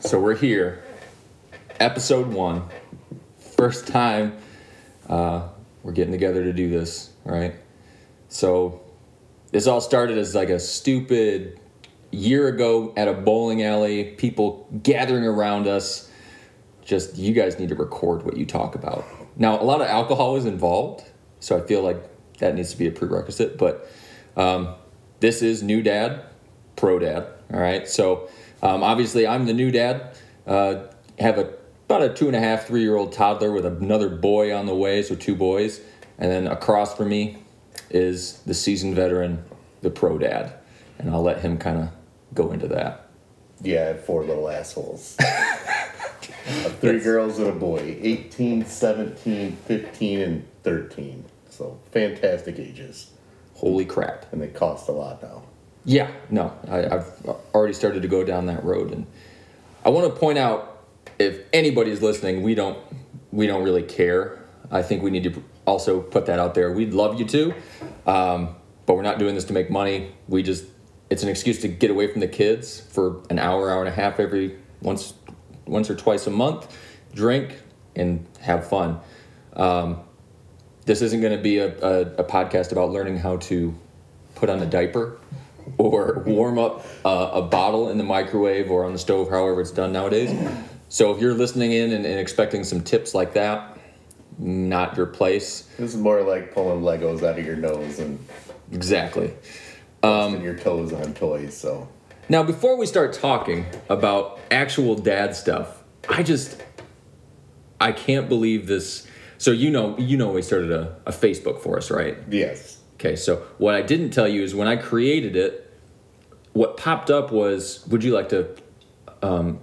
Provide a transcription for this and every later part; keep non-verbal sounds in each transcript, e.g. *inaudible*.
So we're here, episode one. First time uh, we're getting together to do this, right? So this all started as like a stupid year ago at a bowling alley, people gathering around us. Just you guys need to record what you talk about. Now, a lot of alcohol is involved, so I feel like that needs to be a prerequisite. But um, this is new dad, pro dad. All right, so um, obviously I'm the new dad. Uh, have a about a two and a half, three year old toddler with another boy on the way, so two boys, and then across from me is the seasoned veteran, the pro dad, and I'll let him kind of go into that. Yeah, I have four little assholes. *laughs* Three girls and a boy, 18, 17, 15, and 13. So fantastic ages. Holy crap! And they cost a lot now. Yeah, no, I, I've already started to go down that road, and I want to point out if anybody's listening, we don't we don't really care. I think we need to also put that out there. We'd love you to, um, but we're not doing this to make money. We just it's an excuse to get away from the kids for an hour, hour and a half every once once or twice a month, drink and have fun. Um, this isn't going to be a, a, a, podcast about learning how to put on a diaper or warm up uh, a bottle in the microwave or on the stove, however it's done nowadays. So if you're listening in and, and expecting some tips like that, not your place. This is more like pulling Legos out of your nose and exactly um, your toes on toys. So now, before we start talking about actual dad stuff, I just I can't believe this. So you know, you know, we started a, a Facebook for us, right? Yes. Okay. So what I didn't tell you is when I created it, what popped up was, would you like to um,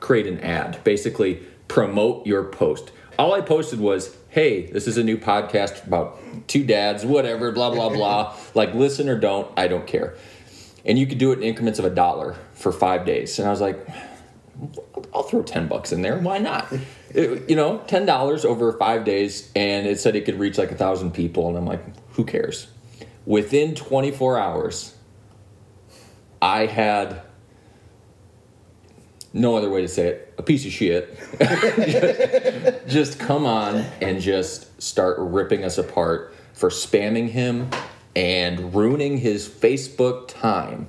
create an ad? Basically, promote your post. All I posted was, hey, this is a new podcast about two dads, whatever, blah, blah, blah. *laughs* like, listen or don't, I don't care. And you could do it in increments of a dollar for five days. And I was like, I'll throw 10 bucks in there. Why not? It, you know, $10 over five days. And it said it could reach like a thousand people. And I'm like, who cares? Within 24 hours, I had no other way to say it, a piece of shit, *laughs* just come on and just start ripping us apart for spamming him and ruining his Facebook time.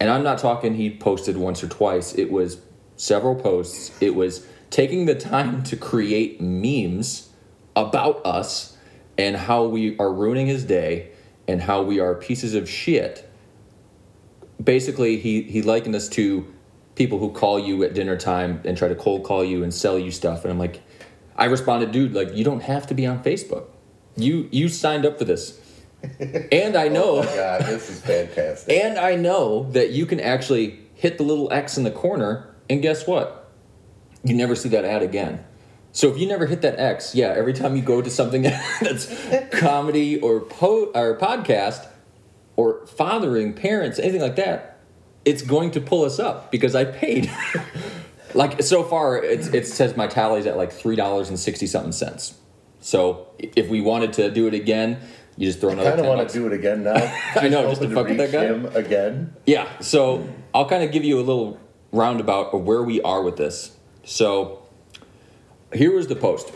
And I'm not talking he posted once or twice, it was several posts. It was taking the time to create memes about us and how we are ruining his day and how we are pieces of shit. Basically, he, he likened us to people who call you at dinner time and try to cold call you and sell you stuff. And I'm like, I responded, dude, like you don't have to be on Facebook. You you signed up for this. *laughs* And I oh know oh God, this is fantastic. *laughs* And I know that you can actually hit the little X in the corner, and guess what? You never see that ad again. So if you never hit that X, yeah, every time you go to something *laughs* that's comedy or po- or podcast or fathering parents, anything like that, it's going to pull us up because I paid. *laughs* like so far, it's, it says my tally's at like three dollars and sixty something cents. So if we wanted to do it again, you just throw another. I kind of want to do it again now. *laughs* I know, just to, to fuck with that guy. Him again. Yeah. So I'll kind of give you a little roundabout of where we are with this. So here was the post.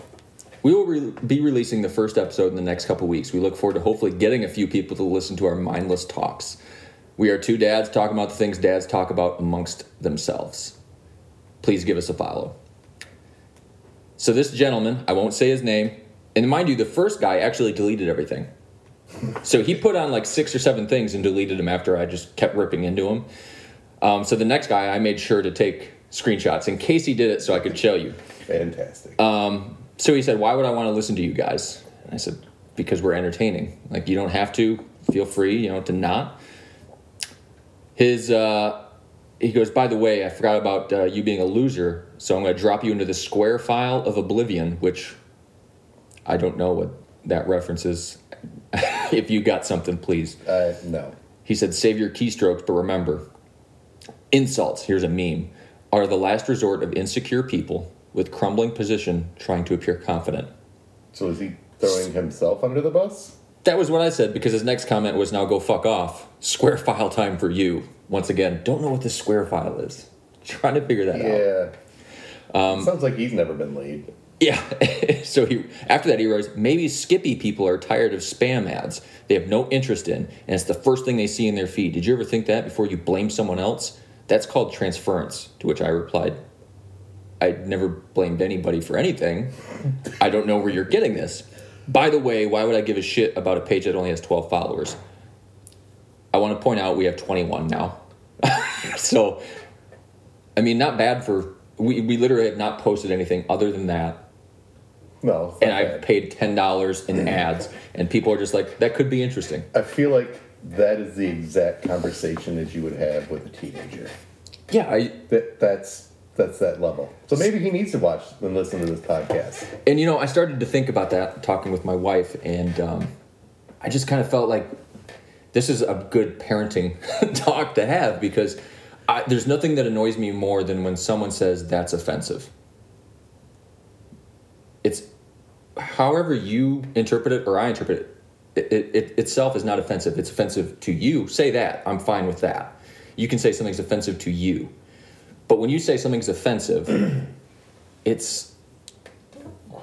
We will re- be releasing the first episode in the next couple weeks. We look forward to hopefully getting a few people to listen to our mindless talks. We are two dads talking about the things dads talk about amongst themselves. Please give us a follow. So, this gentleman, I won't say his name, and mind you, the first guy actually deleted everything. So, he put on like six or seven things and deleted them after I just kept ripping into him. Um, so, the next guy, I made sure to take screenshots in case he did it so I could show you. Fantastic. Um, so, he said, Why would I want to listen to you guys? And I said, Because we're entertaining. Like, you don't have to. Feel free, you know, to not his uh, he goes by the way i forgot about uh, you being a loser so i'm going to drop you into the square file of oblivion which i don't know what that reference is *laughs* if you got something please uh, no he said save your keystrokes but remember insults here's a meme are the last resort of insecure people with crumbling position trying to appear confident so is he throwing himself under the bus that was what I said because his next comment was now go fuck off. Square file time for you. Once again, don't know what this square file is. *laughs* trying to figure that out. Yeah. Um, Sounds like he's never been laid. Yeah. *laughs* so he after that he writes, maybe Skippy people are tired of spam ads they have no interest in, and it's the first thing they see in their feed. Did you ever think that before you blame someone else? That's called transference. To which I replied, I never blamed anybody for anything. I don't know where you're getting this. By the way, why would I give a shit about a page that only has 12 followers? I want to point out we have 21 now. *laughs* so, I mean, not bad for. We, we literally have not posted anything other than that. No. And I've paid $10 in mm. ads, and people are just like, that could be interesting. I feel like that is the exact conversation that you would have with a teenager. Yeah, I, That that's that's that level. So maybe he needs to watch and listen to this podcast. And you know, I started to think about that talking with my wife, and um, I just kind of felt like this is a good parenting *laughs* talk to have because I, there's nothing that annoys me more than when someone says that's offensive. It's however you interpret it or I interpret it. It, it, it itself is not offensive. It's offensive to you. Say that. I'm fine with that. You can say something's offensive to you but when you say something's offensive, *clears throat* it's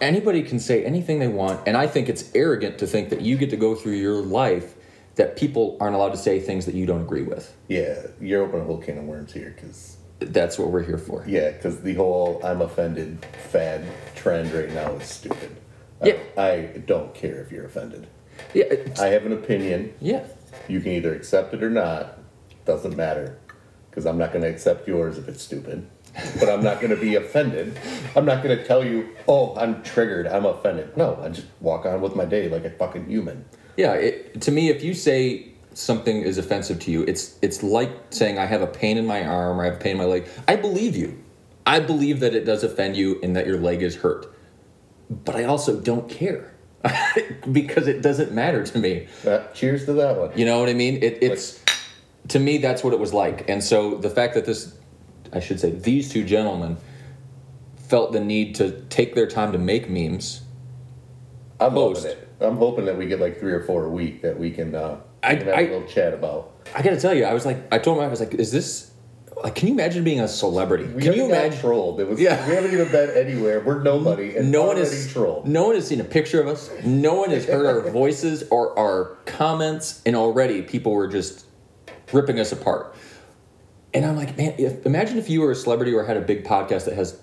anybody can say anything they want, and I think it's arrogant to think that you get to go through your life that people aren't allowed to say things that you don't agree with. Yeah, you're opening a whole can of worms here because that's what we're here for. Yeah, because the whole "I'm offended" fad trend right now is stupid. Yeah, I, I don't care if you're offended. Yeah, I have an opinion. Yeah, you can either accept it or not. Doesn't matter because I'm not going to accept yours if it's stupid. but I'm not going to be offended. I'm not going to tell you, oh, I'm triggered, I'm offended. No, I just walk on with my day like a fucking human. Yeah, it, to me, if you say something is offensive to you, it's it's like saying I have a pain in my arm or I have a pain in my leg. I believe you. I believe that it does offend you and that your leg is hurt. But I also don't care. *laughs* because it doesn't matter to me. Uh, cheers to that one. You know what I mean? It, it's like, to me, that's what it was like. And so the fact that this, I should say, these two gentlemen felt the need to take their time to make memes. I'm post. hoping it. I'm hoping that we get like three or four a week that we can, uh, I, can have I, a little chat about. I got to tell you, I was like, I told him I was like, is this like, can you imagine being a celebrity? We can you imagine trolled? It was yeah. we haven't even been anywhere. We're nobody, and no one has trolled. No one has seen a picture of us. No one has heard our *laughs* voices or our comments, and already people were just ripping us apart. And I'm like, man, if, imagine if you were a celebrity or had a big podcast that has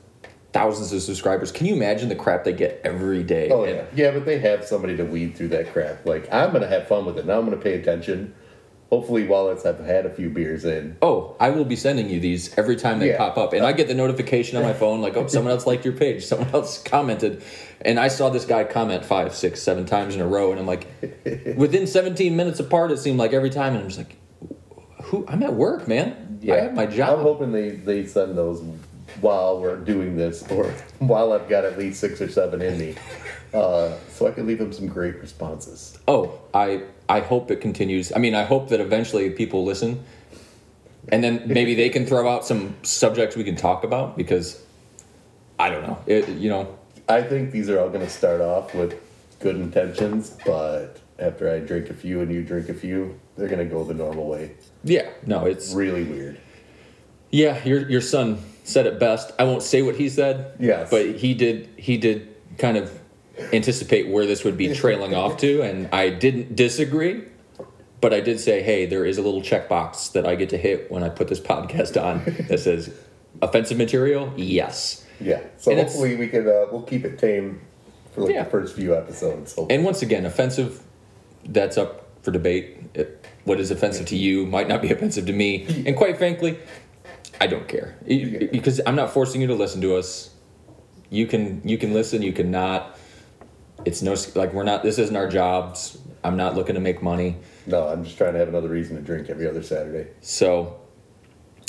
thousands of subscribers. Can you imagine the crap they get every day? Oh, yeah. Yeah, but they have somebody to weed through that crap. Like, I'm going to have fun with it. Now I'm going to pay attention. Hopefully, while it's, I've had a few beers in. Oh, I will be sending you these every time they yeah. pop up. And I get the notification on my *laughs* phone, like, oh, someone else liked your page. Someone else commented. And I saw this guy comment five, six, seven times in a row. And I'm like, *laughs* within 17 minutes apart, it seemed like every time. And I'm just like, who I'm at work, man. Yeah. I have my job. I'm hoping they, they send those while we're doing this or while I've got at least six or seven in me. Uh, so I can leave them some great responses. Oh, I I hope it continues. I mean, I hope that eventually people listen, and then maybe they can throw out some subjects we can talk about because I don't know. It, you know, I think these are all going to start off with good intentions, but after I drink a few and you drink a few, they're going to go the normal way. Yeah, no, it's really weird. Yeah, your your son said it best. I won't say what he said. Yes, but he did. He did kind of anticipate where this would be *laughs* trailing off to, and I didn't disagree. But I did say, hey, there is a little checkbox that I get to hit when I put this *laughs* podcast on that says offensive material. Yes. Yeah. So and hopefully we can uh, we'll keep it tame for like yeah. the first few episodes. Hopefully. And once again, offensive. That's up for debate. It, what is offensive to you might not be *laughs* offensive to me. And quite frankly, I don't care because I'm not forcing you to listen to us. You can you can listen, you can not. It's no like we're not. This isn't our jobs. I'm not looking to make money. No, I'm just trying to have another reason to drink every other Saturday. So,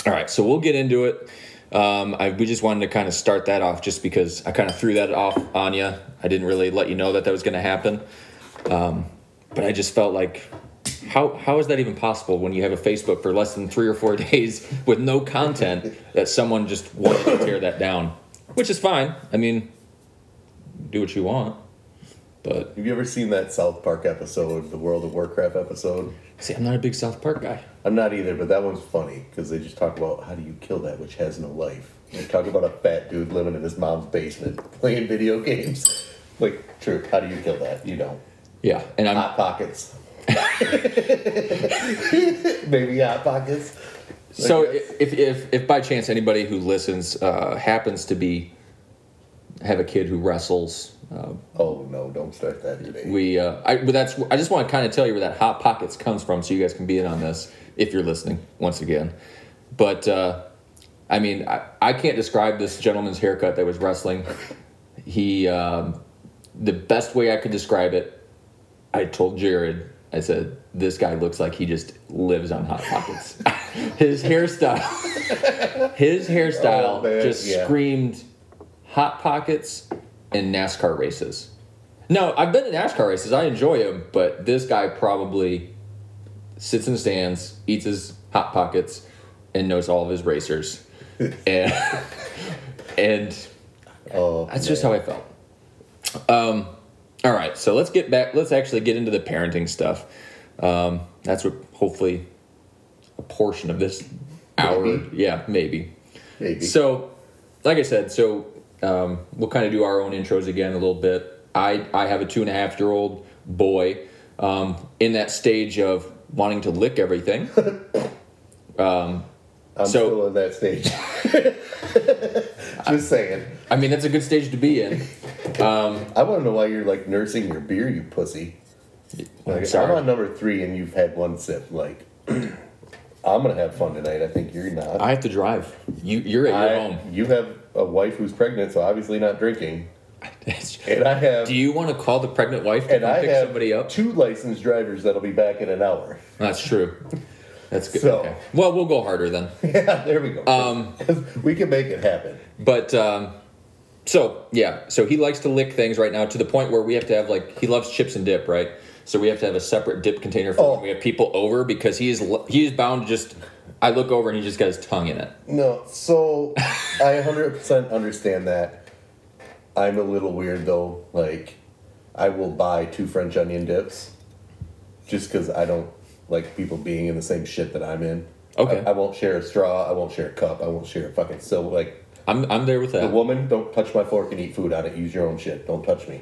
all right, so we'll get into it. Um, I, we just wanted to kind of start that off just because I kind of threw that off on you. I didn't really let you know that that was going to happen. Um, but I just felt like how how is that even possible when you have a Facebook for less than three or four *laughs* days with no content that someone just wanted to tear that down, which is fine. I mean, do what you want. But Have you ever seen that South Park episode, the World of Warcraft episode? see, I'm not a big South Park guy. I'm not either, but that one's funny because they just talk about how do you kill that which has no life. They talk about a fat dude living in his mom's basement *laughs* playing video games. Like, true, how do you kill that? You don't. Yeah, and I'm Hot pockets. *laughs* Maybe hot pockets. So if, if if by chance anybody who listens uh, happens to be have a kid who wrestles, uh, oh no, don't start that today. we uh, I but that's I just want to kind of tell you where that hot pockets comes from, so you guys can be in on this if you're listening once again. But uh, I mean, I, I can't describe this gentleman's haircut that was wrestling. He um, the best way I could describe it, I told Jared. I said, "This guy looks like he just lives on hot pockets." *laughs* his hairstyle, *laughs* his hairstyle Oh, man, just yeah. screamed hot pockets and NASCAR races. No, I've been to NASCAR races. I enjoy them, but this guy probably sits in the stands, eats his hot pockets, and knows all of his racers. *laughs* and and oh, that's just how I felt. Um, all right, so let's get back. Let's actually get into the parenting stuff. Um, that's what hopefully a portion of this hour. Maybe. Yeah, maybe. maybe. So, like I said, so um, we'll kind of do our own intros again a little bit. I I have a two and a half year old boy um, in that stage of wanting to lick everything. *laughs* I'm so- still in that stage. *laughs* just saying. I mean, that's a good stage to be in. Um, I want to know why you're like nursing your beer, you pussy. I'm sorry. I'm on number three, and you've had one sip. Like, *clears throat* I'm gonna have fun tonight. I think you're not. I have to drive. You you're at your I- home. You have a wife who's pregnant, so obviously not drinking. *laughs* And I have. Do you want to call the pregnant wife to and I pick have somebody up? two licensed drivers that'll be back in an hour. That's true. *laughs* That's good. So- okay. Well, we'll go harder then. *laughs* yeah, there we go. Um, *laughs* we can make it happen. But um, so yeah, so he likes to lick things right now to the point where we have to have like he loves chips and dip, right? So we have to have a separate dip container for Oh. when we have people over because he is he is bound to just. I look over and he just got his tongue in it. No, so I 100% understand that. I'm a little weird though. Like, I will buy two French onion dips just because I don't like people being in the same shit that I'm in. Okay. I, I won't share a straw. I won't share a cup. I won't share a fucking silver. Like, I'm I'm there with that. the woman, don't touch my fork and eat food on it. Use your own shit. Don't touch me.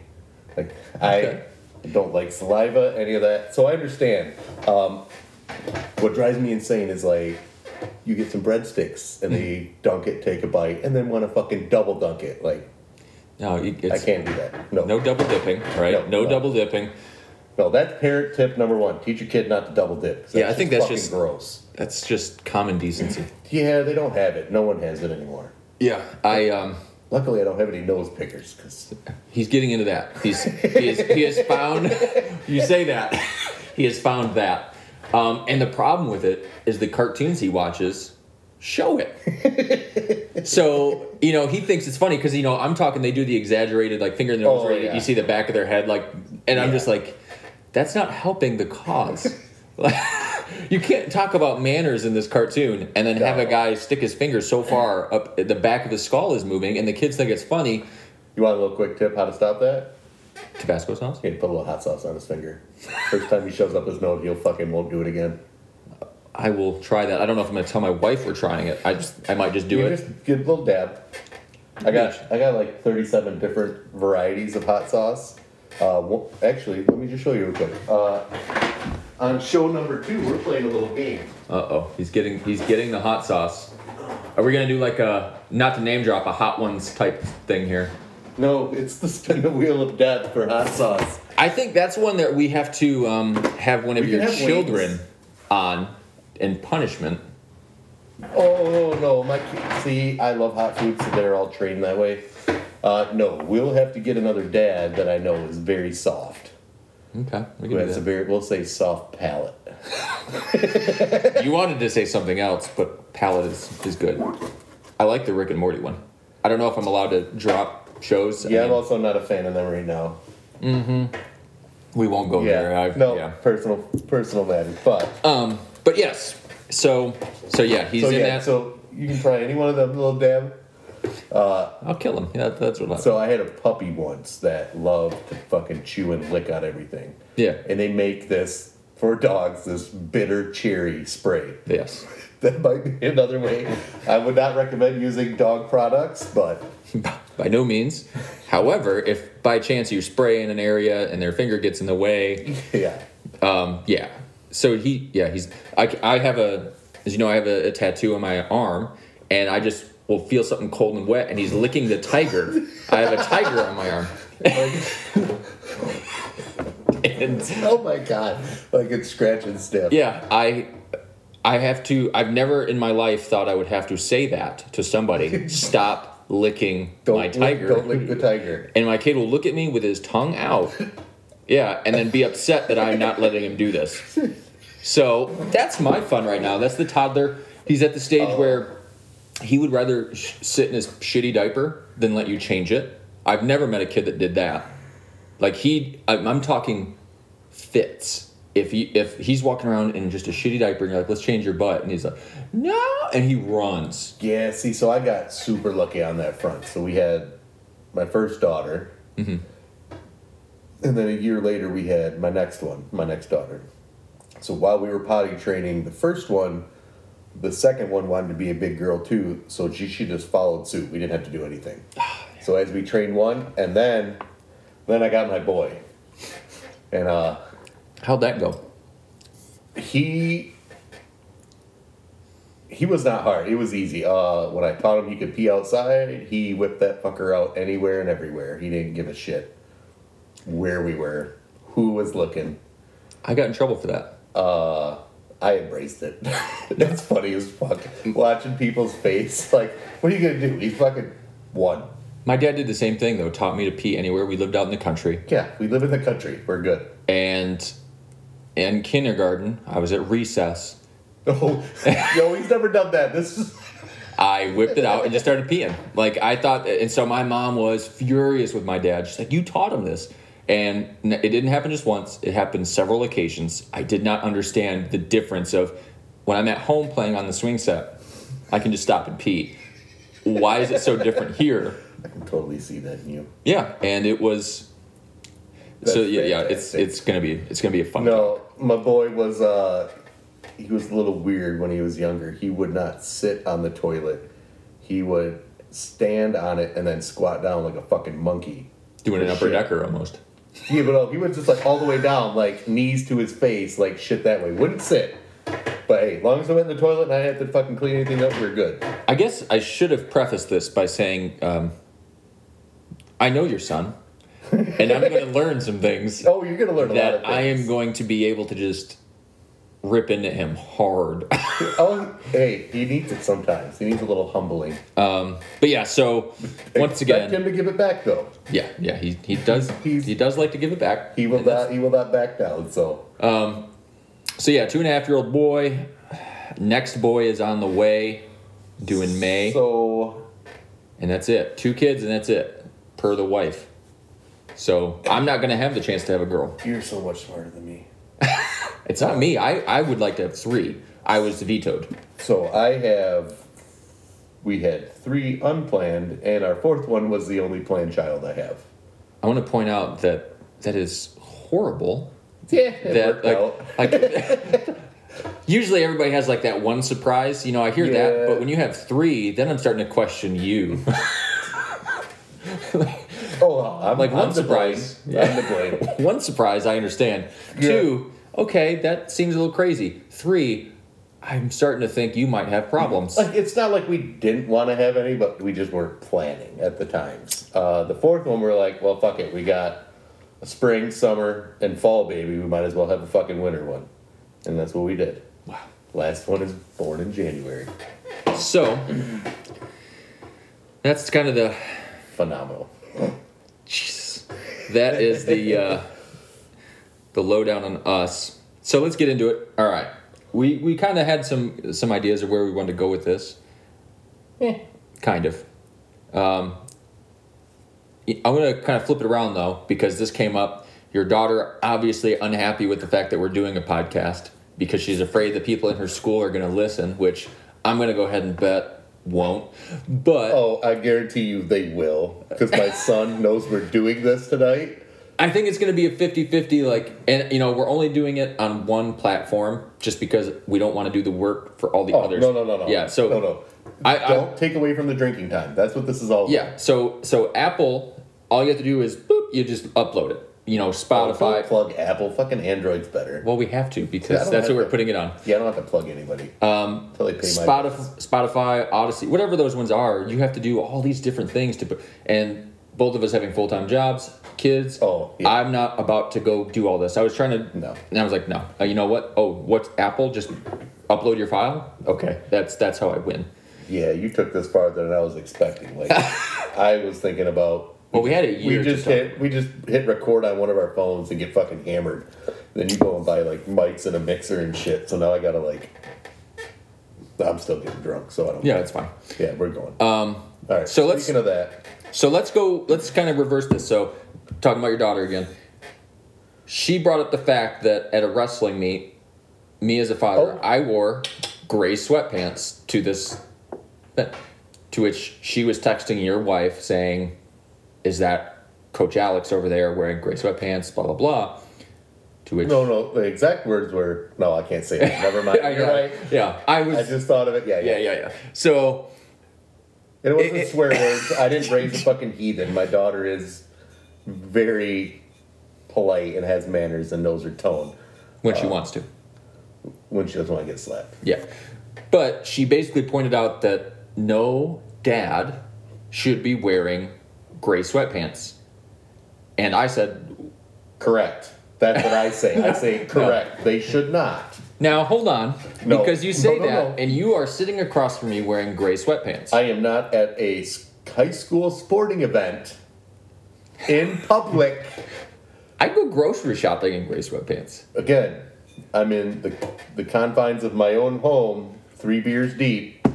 Like, Okay. I don't like saliva, any of that. So I understand. Um, what drives me insane is like, you get some breadsticks and they dunk it, take a bite, and then want to fucking double dunk it. Like, No, I can't do that. No. no double dipping, right? No, no. double dipping. No, that's parent tip number one. Teach your kid not to double dip. Yeah, I think that's just- gross. That's just common decency. Yeah, they don't have it. No one has it anymore. Yeah, I um. Luckily, I don't have any nose pickers because He's getting into that. He's he, is, he has found. *laughs* You say that. He has found that. Um, and the problem with it is the cartoons he watches show it. *laughs* so you know he thinks it's funny because you know I'm talking. They do the exaggerated like finger in the nose. Oh, yeah. You see the back of their head like, and I'm just like, that's not helping the cause. *laughs* You can't talk about manners in this cartoon and then have a guy stick his finger so far up the back of his skull is moving, and the kids think it's funny. you want a little quick tip how to stop that? Tabasco sauce. To put a little hot sauce on his finger. First time he shows up his nose, he'll fucking won't do it again. I will try that. I don't know if I'm gonna tell my wife we're trying it. I just I might just do you it. just get a little dab. I got I got like 37 different varieties of hot sauce. Uh, one- actually, let me just show you real quick. Uh, on show number two, we're playing a little game. Uh oh, he's getting he's getting the hot sauce. Are we gonna do like a not to name drop a hot ones type thing here? No, it's the spin the wheel of death for hot sauce. I think that's one that we have to um, have one of We your children wings. on in punishment. Oh no, my see, I love hot food, so they're all trained that way. Uh, no, we'll have to get another dad that I know is very soft. Okay, we Who can has a do very, we'll say, soft palate. *laughs* You wanted to say something else, but palate is, is good. I like the Rick and Morty one. I don't know if I'm allowed to drop shows. I Yeah, I'm mean, also not a fan of them right now. Mm hmm. We won't go Yeah, there. I, no, yeah. personal, personal matters. But Um, but yes, so so yeah, he's so in yeah, that. so you can try any one of them little dab. I'll kill him. Yeah, that's what I. So I had a puppy once that loved to fucking chew and lick on everything. Yeah. And they make this for dogs this bitter cherry spray. yes. *laughs* That might be another way. I would not recommend using dog products, but *laughs* By no means. However, if by chance you spray in an area and their finger gets in the way, *laughs* yeah. um, yeah. So he, yeah, he's. I, I have a, as you know, I have a, a tattoo on my arm, and I just will feel something cold and wet, and he's licking the tiger. I have a tiger on my arm. and Oh my god. Like it's scratch and sniff. yeah, I, I have to. I've never in my life thought I would have to say that to somebody. Stop licking Don't my lick- tiger. don't lick the tiger. and my kid will look at me with his tongue out. Yeah, and then be upset that I'm not letting him do this. So that's my fun right now. That's the toddler. He's at the stage Oh. where he would rather sh- sit in his shitty diaper than let you change it. I've never met a kid that did that. Like he, I'm, I'm talking fits. If he if he's walking around in just a shitty diaper and you're like, let's change your butt, and he's like, no, and he runs. Yeah, see, so I got super lucky on that front. So we had my first daughter, Mm-hmm. and then a year later we had my next one, my next daughter. So while we were potty training the first one, the second one wanted to be a big girl too, so she, she just followed suit. We didn't have to do anything. So as we trained one, and then then I got my boy, and uh, How'd that go? he he was not hard. It was easy. Uh, when I taught him he could pee outside, he whipped that fucker out anywhere and everywhere. He didn't give a shit where we were, who was looking. I got in trouble for that. Uh, I embraced it. *laughs* That's funny as fuck. Watching people's face, like, what are you gonna do? He fucking won. My dad did the same thing though. Taught me to pee anywhere. We lived out in the country, Yeah, we live in the country. We're good. and in kindergarten, I was at recess. *laughs* Oh, yo, he's never done that. This is *laughs* I whipped it out and just started peeing. Like I thought, and so my mom was furious with my dad. She's like, "You taught him this," and it didn't happen just once. It happened several occasions. I did not understand the difference of when I'm at home playing on the swing set. I can just stop and pee. Why is it so different here? I can totally see that in you. Yeah, and it was. so yeah, yeah, it's it's gonna be it's gonna be a fun. No, my boy was uh he was a little weird when he was younger. He would not sit on the toilet. He would stand on it and then squat down like a fucking monkey. doing an upper shit. decker almost. Yeah, but uh, he went just like all the way down, like knees to his face, like shit that way. Wouldn't sit. But hey, as long as I went in the toilet and I had to fucking clean anything up, we are good. I guess I should have prefaced this by saying, um, I know your son, and I'm going *laughs* to learn some things Oh, you're gonna learn a lot of that things. I am going to be able to just rip into him hard. *laughs* Oh, hey, he needs it sometimes. He needs a little humbling. um, but yeah, so once Expect again, him to give it back though. yeah, yeah, he, he does He's- he does like to give it back. He will not. He will not back down. So Um, So yeah, two and a half year old boy. Next boy is on the way, due in May, so and that's it. Two kids, and that's it, per the wife. So I'm not going to have the chance to have a girl. you're so much smarter than me. It's not me. I, I would like to have three. I was vetoed. So I have. We had three unplanned, and our fourth one was the only planned child I have. I want to point out that that is horrible. Yeah, it that worked like, out. *laughs* like usually everybody has like that one surprise. You know, I hear Yeah. that, but when you have three, then I'm starting to question you. *laughs* *laughs* Oh, I'm Like one I'm blame. surprise. I'm to blame. one surprise, I understand. Yeah. Two, okay, that seems a little crazy. Three, I'm starting to think you might have problems. Like it's not like we didn't want to have any, but we just weren't planning at the times. Uh, the fourth one, we're like, well, fuck it. We got a spring, summer, and fall baby. We might as well have a fucking winter one, and that's what we did. Wow. Last one is born in January. So that's kind of the Phenomenal. Jesus. That is the uh, *laughs* the lowdown on us. So let's get into it. All right, we we kind of had some some ideas of where we wanted to go with this. Eh, kind of. Um, I'm gonna kind of flip it around though because this came up. Your daughter obviously unhappy with the fact that we're doing a podcast because she's afraid that people in her school are gonna listen. Which I'm gonna go ahead and bet won't. But Oh, I guarantee you they will. Because my *laughs* son knows we're doing this tonight. I think it's going to be a 50-50 like and you know, we're only doing it on one platform just because we don't want to do the work for all the Oh, others. no, no, no, no. Yeah, so No, no. I, I Don't take away from the drinking time. That's what this is all about. Yeah. So so Apple, all you have to do is boop, you just upload it. You know, Oh, Spotify. don't plug Apple. Fucking Android's better. well, we have to because that's what we're to. putting it on. Yeah, I don't have to plug anybody. Um, Until they pay Spotify, bills. Spotify, Odyssey, whatever those ones are, you have to do all these different things to put. And both of us having full time jobs, kids. Oh, yeah. I'm not about to go do all this. I was trying to. No. And I was like, no. Uh, you know what? Oh, what's Apple? Just upload your file. Okay, that's that's how I win. Yeah, you took this farther than I was expecting. Like, *laughs* I was thinking about. Well, we had a year We just hit. We just hit record on one of our phones and get fucking hammered. Then you go and buy like mics and a mixer and shit. So now I gotta like. I'm still getting drunk, so I don't. Yeah, that's fine. Yeah, we're going. Um. All right. so let's- Speaking of that, So let's go. Let's kind of reverse this. So, talking about your daughter again, she brought up the fact that at a wrestling meet, me as a father, Oh. I wore gray sweatpants to this. To which she was texting your wife saying, "Is that Coach Alex over there wearing gray sweatpants?" Blah blah blah. To which no, no, the exact words were no. I can't say it. Never mind. *laughs* I- You're yeah, right. Yeah, I was. I just thought of it. Yeah, yeah, yeah. yeah, yeah. So And it wasn't It- swear words. I didn't raise a fucking heathen. My daughter is very polite and has manners and knows her tone when Uh, she wants to. when she doesn't want to get slapped. Yeah. But she basically pointed out that no dad should be wearing gray sweatpants. And I said, Correct. That's what I say. I say *laughs* correct. They should not. Now hold on, No. because you say No, no, that, no. and you are sitting across from me wearing gray sweatpants. I am not at a s- high school sporting event in public. *laughs* I go grocery shopping in gray sweatpants. Again, I'm in the, the confines of my own home, three beers deep,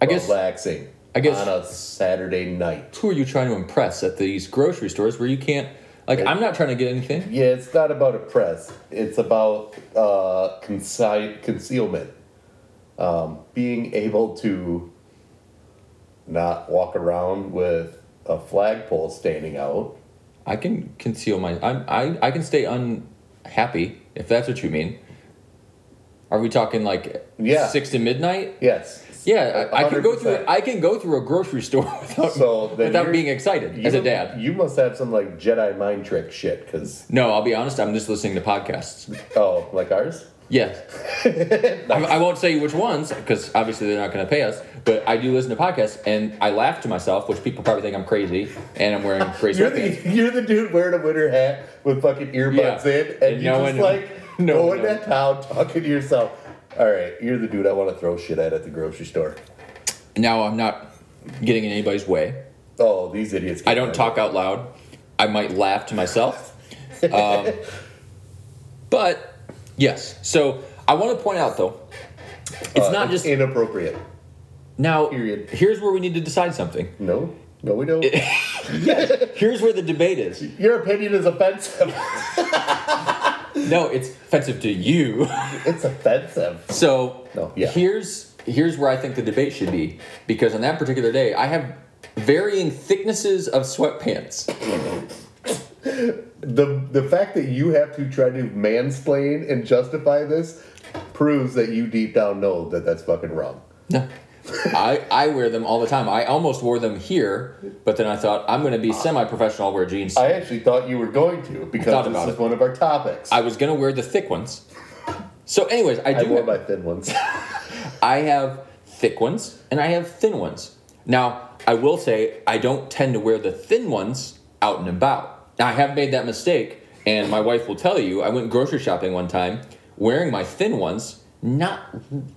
I guess, relaxing I guess- on a Saturday night. who are you trying to impress at these grocery stores where you can't, like, I'm not trying to get anything. Yeah, it's not about a press. It's about uh, conci- concealment. Um, being able to not walk around with a flagpole standing out. I can conceal my, I'm, I, I can stay unhappy, if that's what you mean. Are we talking like Yeah. six to midnight? Yes. Yeah, I, can go through. I can go through a grocery *laughs* store without, So without being excited as a dad. You must have some like Jedi mind trick shit, because No, I'll be honest. I'm just listening to podcasts. oh, like ours. Yes, *laughs* I, I won't say which ones because obviously they're not going to pay us. But I do listen to podcasts, and I laugh to myself, which people probably think I'm crazy, and I'm wearing *laughs* crazy. You're the you're the dude wearing a winter hat with fucking earbuds Yeah. in, and, And you no just one- like no going one to town talking to yourself. All right, you're the dude I want to throw shit at at the grocery store. Now I'm not getting in anybody's way. Oh, these idiots! I don't talk out loud. I might laugh to myself. *laughs* Um, but yes, so I want to point out though, it's Uh, not just inappropriate. now. period. Here's where we need to decide something. No, no, we don't. *laughs* Here's where the debate is. Your opinion is offensive. *laughs* No, it's offensive to you. *laughs* it's offensive. So No, yeah. here's here's where I think the debate should be because on that particular day I have varying thicknesses of sweatpants. The the fact that you have to try to mansplain and justify this proves that you deep down know that that's fucking wrong. No. I, I wear them all the time. I almost wore them here, but then I thought I'm going to be uh, semi-professional. I'll wear jeans. I actually thought you were going to because this is it. one of our topics. I was going to wear the thick ones. So, anyways, I I do. wore have- my thin ones. *laughs* I have thick ones and I have thin ones. Now, I will say I don't tend to wear the thin ones out and about. Now, I have made that mistake, and my wife will tell you. I went grocery shopping one time wearing my thin ones, not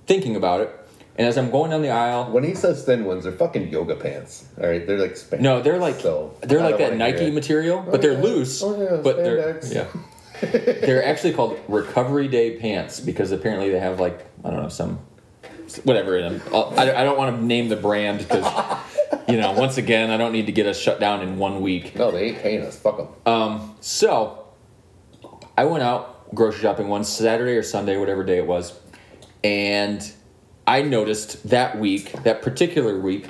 thinking about it. And as I'm going down the aisle, when he says thin ones, they're fucking yoga pants. All right, they're like spandex. no, they're like So, they're like that Nike material, but they're yeah. loose. Oh, yeah, but they're yeah, *laughs* they're actually called Recovery Day pants because apparently they have like I don't know some whatever in them. I'll- I, I don't want to name the brand because you know once again I don't need to get us shut down in one week. No, they ain't paying us. Fuck them. Um, so I went out grocery shopping one Saturday or Sunday, whatever day it was, and I noticed that week, that particular week,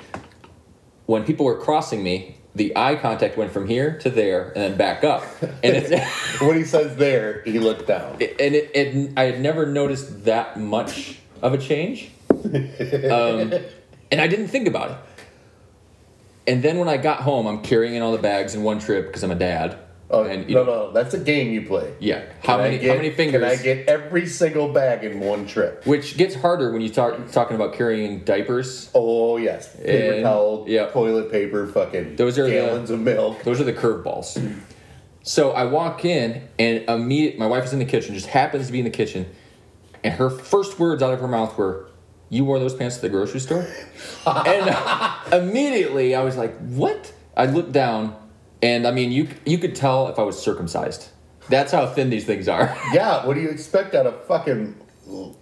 when people were crossing me, the eye contact went from here to there and then back up, and it's *laughs* *laughs* when he says there, he looked down. and it, it I had never noticed that much of a change, um, *laughs* and I didn't think about it. And then when I got home, I'm carrying in all the bags in one trip because I'm a dad. Oh, and no, know, no, that's a game you play. yeah. How Can many get- how many fingers? Can I get every single bag in one trip? which gets harder when you start talking about carrying diapers. Oh yes, paper And- towel, yep. toilet paper, fucking Those are the- gallons of milk. Those are the curveballs. So I walk in and immediate. My wife is in the kitchen, just happens to be in the kitchen, and her first words out of her mouth were, "You wore those pants to the grocery store?" *laughs* and uh, immediately I was like, "What?" I looked down, and I mean, you you could tell if I was circumcised. That's how thin these things are. *laughs* Yeah, what do you expect out of fucking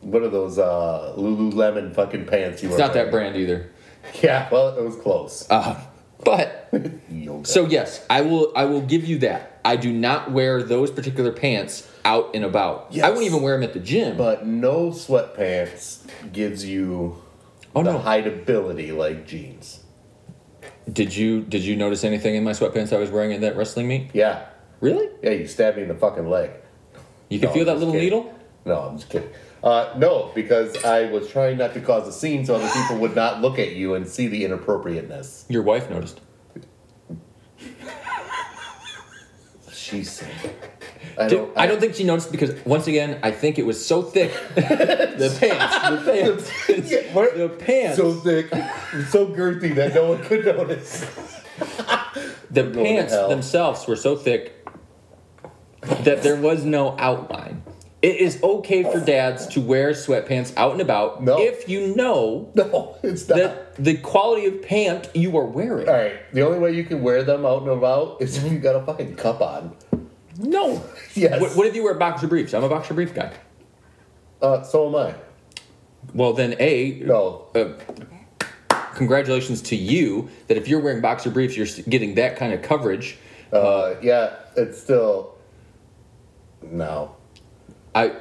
what are those uh, Lululemon fucking pants you It's not that brand either. *laughs* Yeah, well, it was close. Uh, but *laughs* So yes, I will. I will give you that. I do not wear those particular pants out and about. Yes. I won't even wear them at the gym. but no sweatpants gives you oh the no! hideability like jeans. Did you did you notice anything in my sweatpants I was wearing in that wrestling meet? Yeah, Really? yeah, you stabbed me in the fucking leg. You can No, feel that little kidding. needle? No, I'm just kidding. Uh, no, because I was trying not to cause a scene so other people would not look at you and see the inappropriateness. Your wife noticed. She said. I Dude, I don't think she noticed because once again, I think it was so thick. *laughs* the pants, the *laughs* pants, Yeah, *laughs* what- the pants, So thick, so girthy that no one could notice. the going to pants hell. themselves were so thick that there was no outline. It is okay for dads to wear sweatpants out and about No. if you know No, it's not. that the quality of pant you are wearing. All right, the only way you can wear them out and about is if you got a fucking cup on. No. *laughs* Yes. What, what if you wear boxer briefs? I'm a boxer brief guy. Uh, so am I. Well, then, A, No. uh, congratulations to you that if you're wearing boxer briefs, you're getting that kind of coverage. Uh, yeah, it's still. No. I,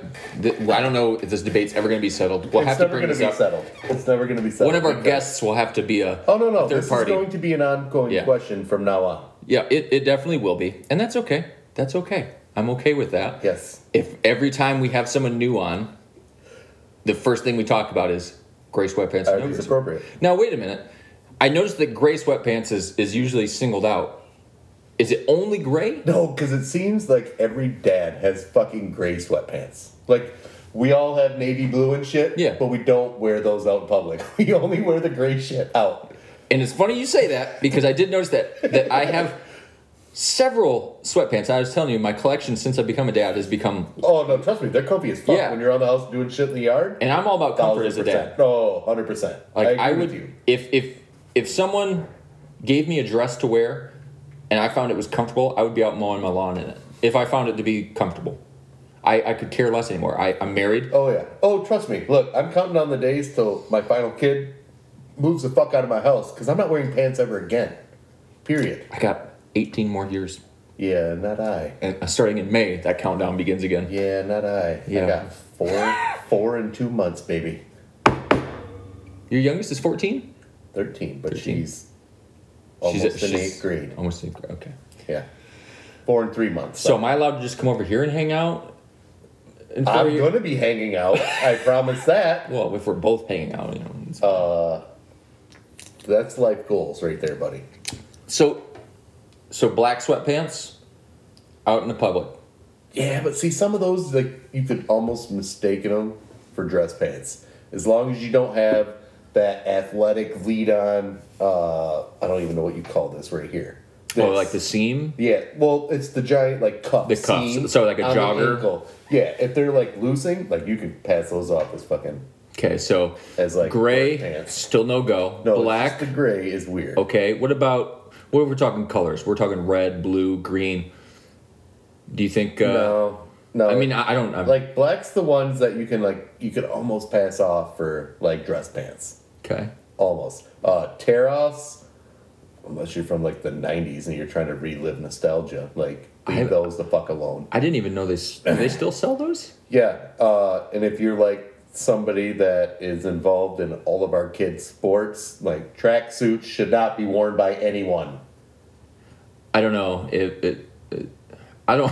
th- I don't know if this debate's ever going to be settled. We'll it's have to never bring going to this be up. settled. It's never going to be settled. One of our because- guests will have to be a Oh, no, no. third This party. is going to be an ongoing Yeah. question from now on. yeah, it, it definitely will be, and that's okay. That's okay. I'm okay with that. Yes. If every time we have someone new on, the first thing we talk about is gray sweatpants. Are uh, these appropriate? Now wait a minute. I noticed that gray sweatpants is, is usually singled out. Is it only gray? No, because it seems like every dad has fucking gray sweatpants. Like, we all have navy blue and shit, Yeah. but we don't wear those out in public. *laughs* We only wear the gray shit out. And it's funny you say that because I did notice that that I have several sweatpants. I was telling you, my collection since I've become a dad has become, Oh, no, trust me, they're comfy as fuck Yeah. when you're on the house doing shit in the yard. and I'm all about comfort as a dad. Oh, 100%. Like I, I, agree would, with you. if if if someone gave me a dress to wear, and I found it was comfortable, I would be out mowing my lawn in it. If I found it to be comfortable, I, I could care less anymore. I, I'm married. Oh, yeah. Oh, trust me. Look, I'm counting on the days till my final kid moves the fuck out of my house because I'm not wearing pants ever again. Period. I got 18 more years, Yeah, not I. and uh, starting in May, that countdown begins again. Yeah, not I. Yeah. I got four, four and two months, baby. Your youngest is 14. 13, but 13. she's almost She's in she's- eighth grade. Almost eighth grade. Okay. Yeah. Four and three months. So am I allowed to just come over here and hang out? I'm going to be hanging out. I promise that. *laughs* Well, if we're both hanging out, you know. Uh, that's life goals right there, buddy. so, so black sweatpants out in the public. Yeah, but see, some of those, like, you could almost mistaken them for dress pants. As long as you don't have that athletic lead on, uh, I don't even know what you call this right here. Oh, This. like the seam. Yeah, well, it's the giant like cup. The cuffs, seam so like a jogger? Yeah, if they're like loosing, like you could pass those off as fucking Okay, so as like gray, pants. still no go. No. Black. the gray is weird. Okay, what about what are we talking colors? We're talking red, blue, green. Do you think? Uh, no, no. I mean, I, I don't. I'm, like black's the ones that you can like you could almost pass off for like dress pants. okay. Almost. Uh, tear offs, unless you're from like the '90s and you're trying to relive nostalgia, like leave those the fuck alone. I didn't even know they. Do they still sell those? *laughs* Yeah, uh, and if you're like somebody that is involved in all of our kids' sports. Like track suits should not be worn by anyone. I don't know if it. it I don't.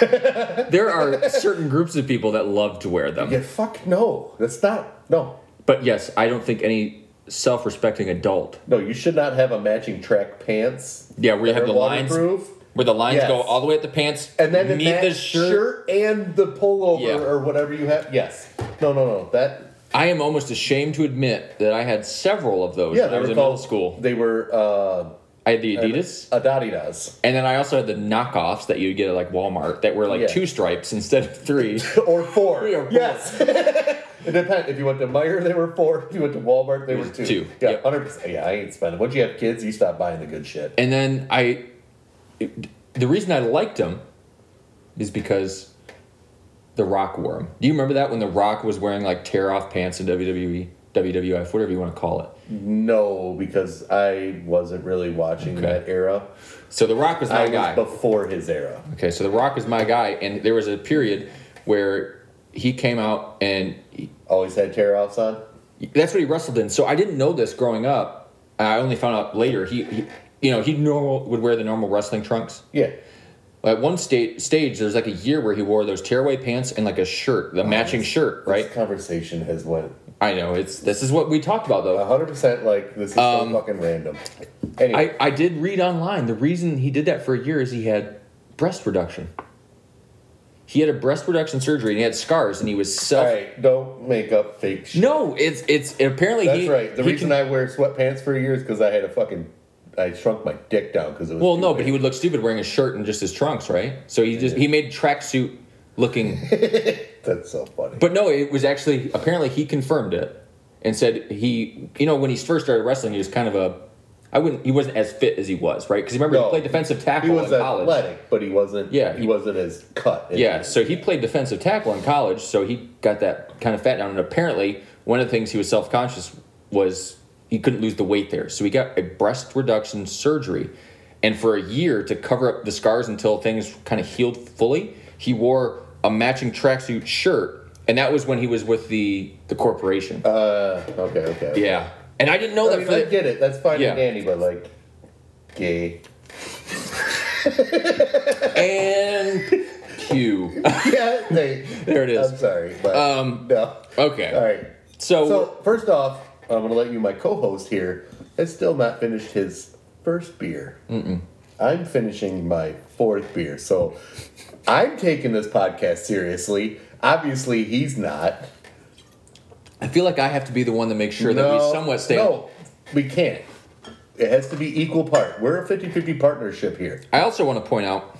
*laughs* there are certain groups of people that love to wear them, Yeah, fuck no. That's not no. but yes, I don't think any self-respecting adult. No, you should not have a matching track pants. Yeah, where you have the lines. Where the lines go all the way at the pants, And then meet the shirt. shirt. and the pullover Yeah. or whatever you have. Yes. No, no, no. That I am almost ashamed to admit that I had several of those yeah, they I was were in middle called school. They were uh I had the Adidas, Adidas. and then I also had the knockoffs that you'd get at like Walmart that were like Yeah. two stripes instead of three. *laughs* Or four. Three or four. Yes. *laughs* it depends. If you went to Meijer, they were four. If you went to Walmart, they were two. two. Yeah, Yep. hundred percent. Yeah, I ain't spending. Once you have kids, you stop buying the good shit. And then I, the reason I liked him is because The Rock wore them. Do you remember that when The Rock was wearing like tear off pants in WWE, WWF, whatever you want to call it? No, because I wasn't really watching Okay. that era. So The Rock was my I was guy. before his era. Okay, so The Rock was my guy, and there was a period where he came out and he, Always had tear offs on. that's what he wrestled in. So I didn't know this growing up. I only found out later. He, he you know, he normal would wear the normal wrestling trunks. Yeah. At one state stage, there's like a year where he wore those tearaway pants and like a shirt, the matching shirt, This right? conversation has went I know it's this is what we talked about though. hundred percent like this is Um, so fucking random. Anyway, I I did read online the reason he did that for a year is he had breast reduction. He had a breast reduction surgery and he had scars and he was all self. right, don't make up fake shit. No, it's it's apparently That's he, right. The he reason I wear sweatpants for a year is because I had a fucking. I shrunk my dick down because it was. well no, but he would look stupid wearing a shirt and just his trunks, right? So he just he made tracksuit looking *laughs* That's so funny. But no, it was actually apparently he confirmed it and said he, you know, when he first started wrestling, he was kind of a, I wouldn't, he wasn't as fit as he was, right? Because remember No. he played defensive tackle. he was in college. athletic, but he wasn't. Yeah, he, he- wasn't as cut. Yeah, so he played defensive tackle in college, so he got that kind of fat down. And apparently, one of the things he was self conscious was he couldn't lose the weight there, so he got a breast reduction surgery. And for a year to cover up the scars until things kind of healed fully, he wore a matching tracksuit shirt, and that was when he was with the the corporation. Uh, okay, okay. Yeah, and I didn't know I, that mean, for I the, get it. That's fine Yeah. and dandy, but like, gay. and Q. *laughs* yeah, they, There it is. I'm sorry, but Um, no. Okay, All right. so, So first off, I'm going to let you, my co-host here, has still not finished his first beer. Mm-mm. I'm finishing my fourth beer, so I'm taking this podcast seriously. Obviously, he's not. I feel like I have to be the one to make sure that we somewhat stay. No, we can't. It has to be equal part. We're a 50-50 partnership here. I also want to point out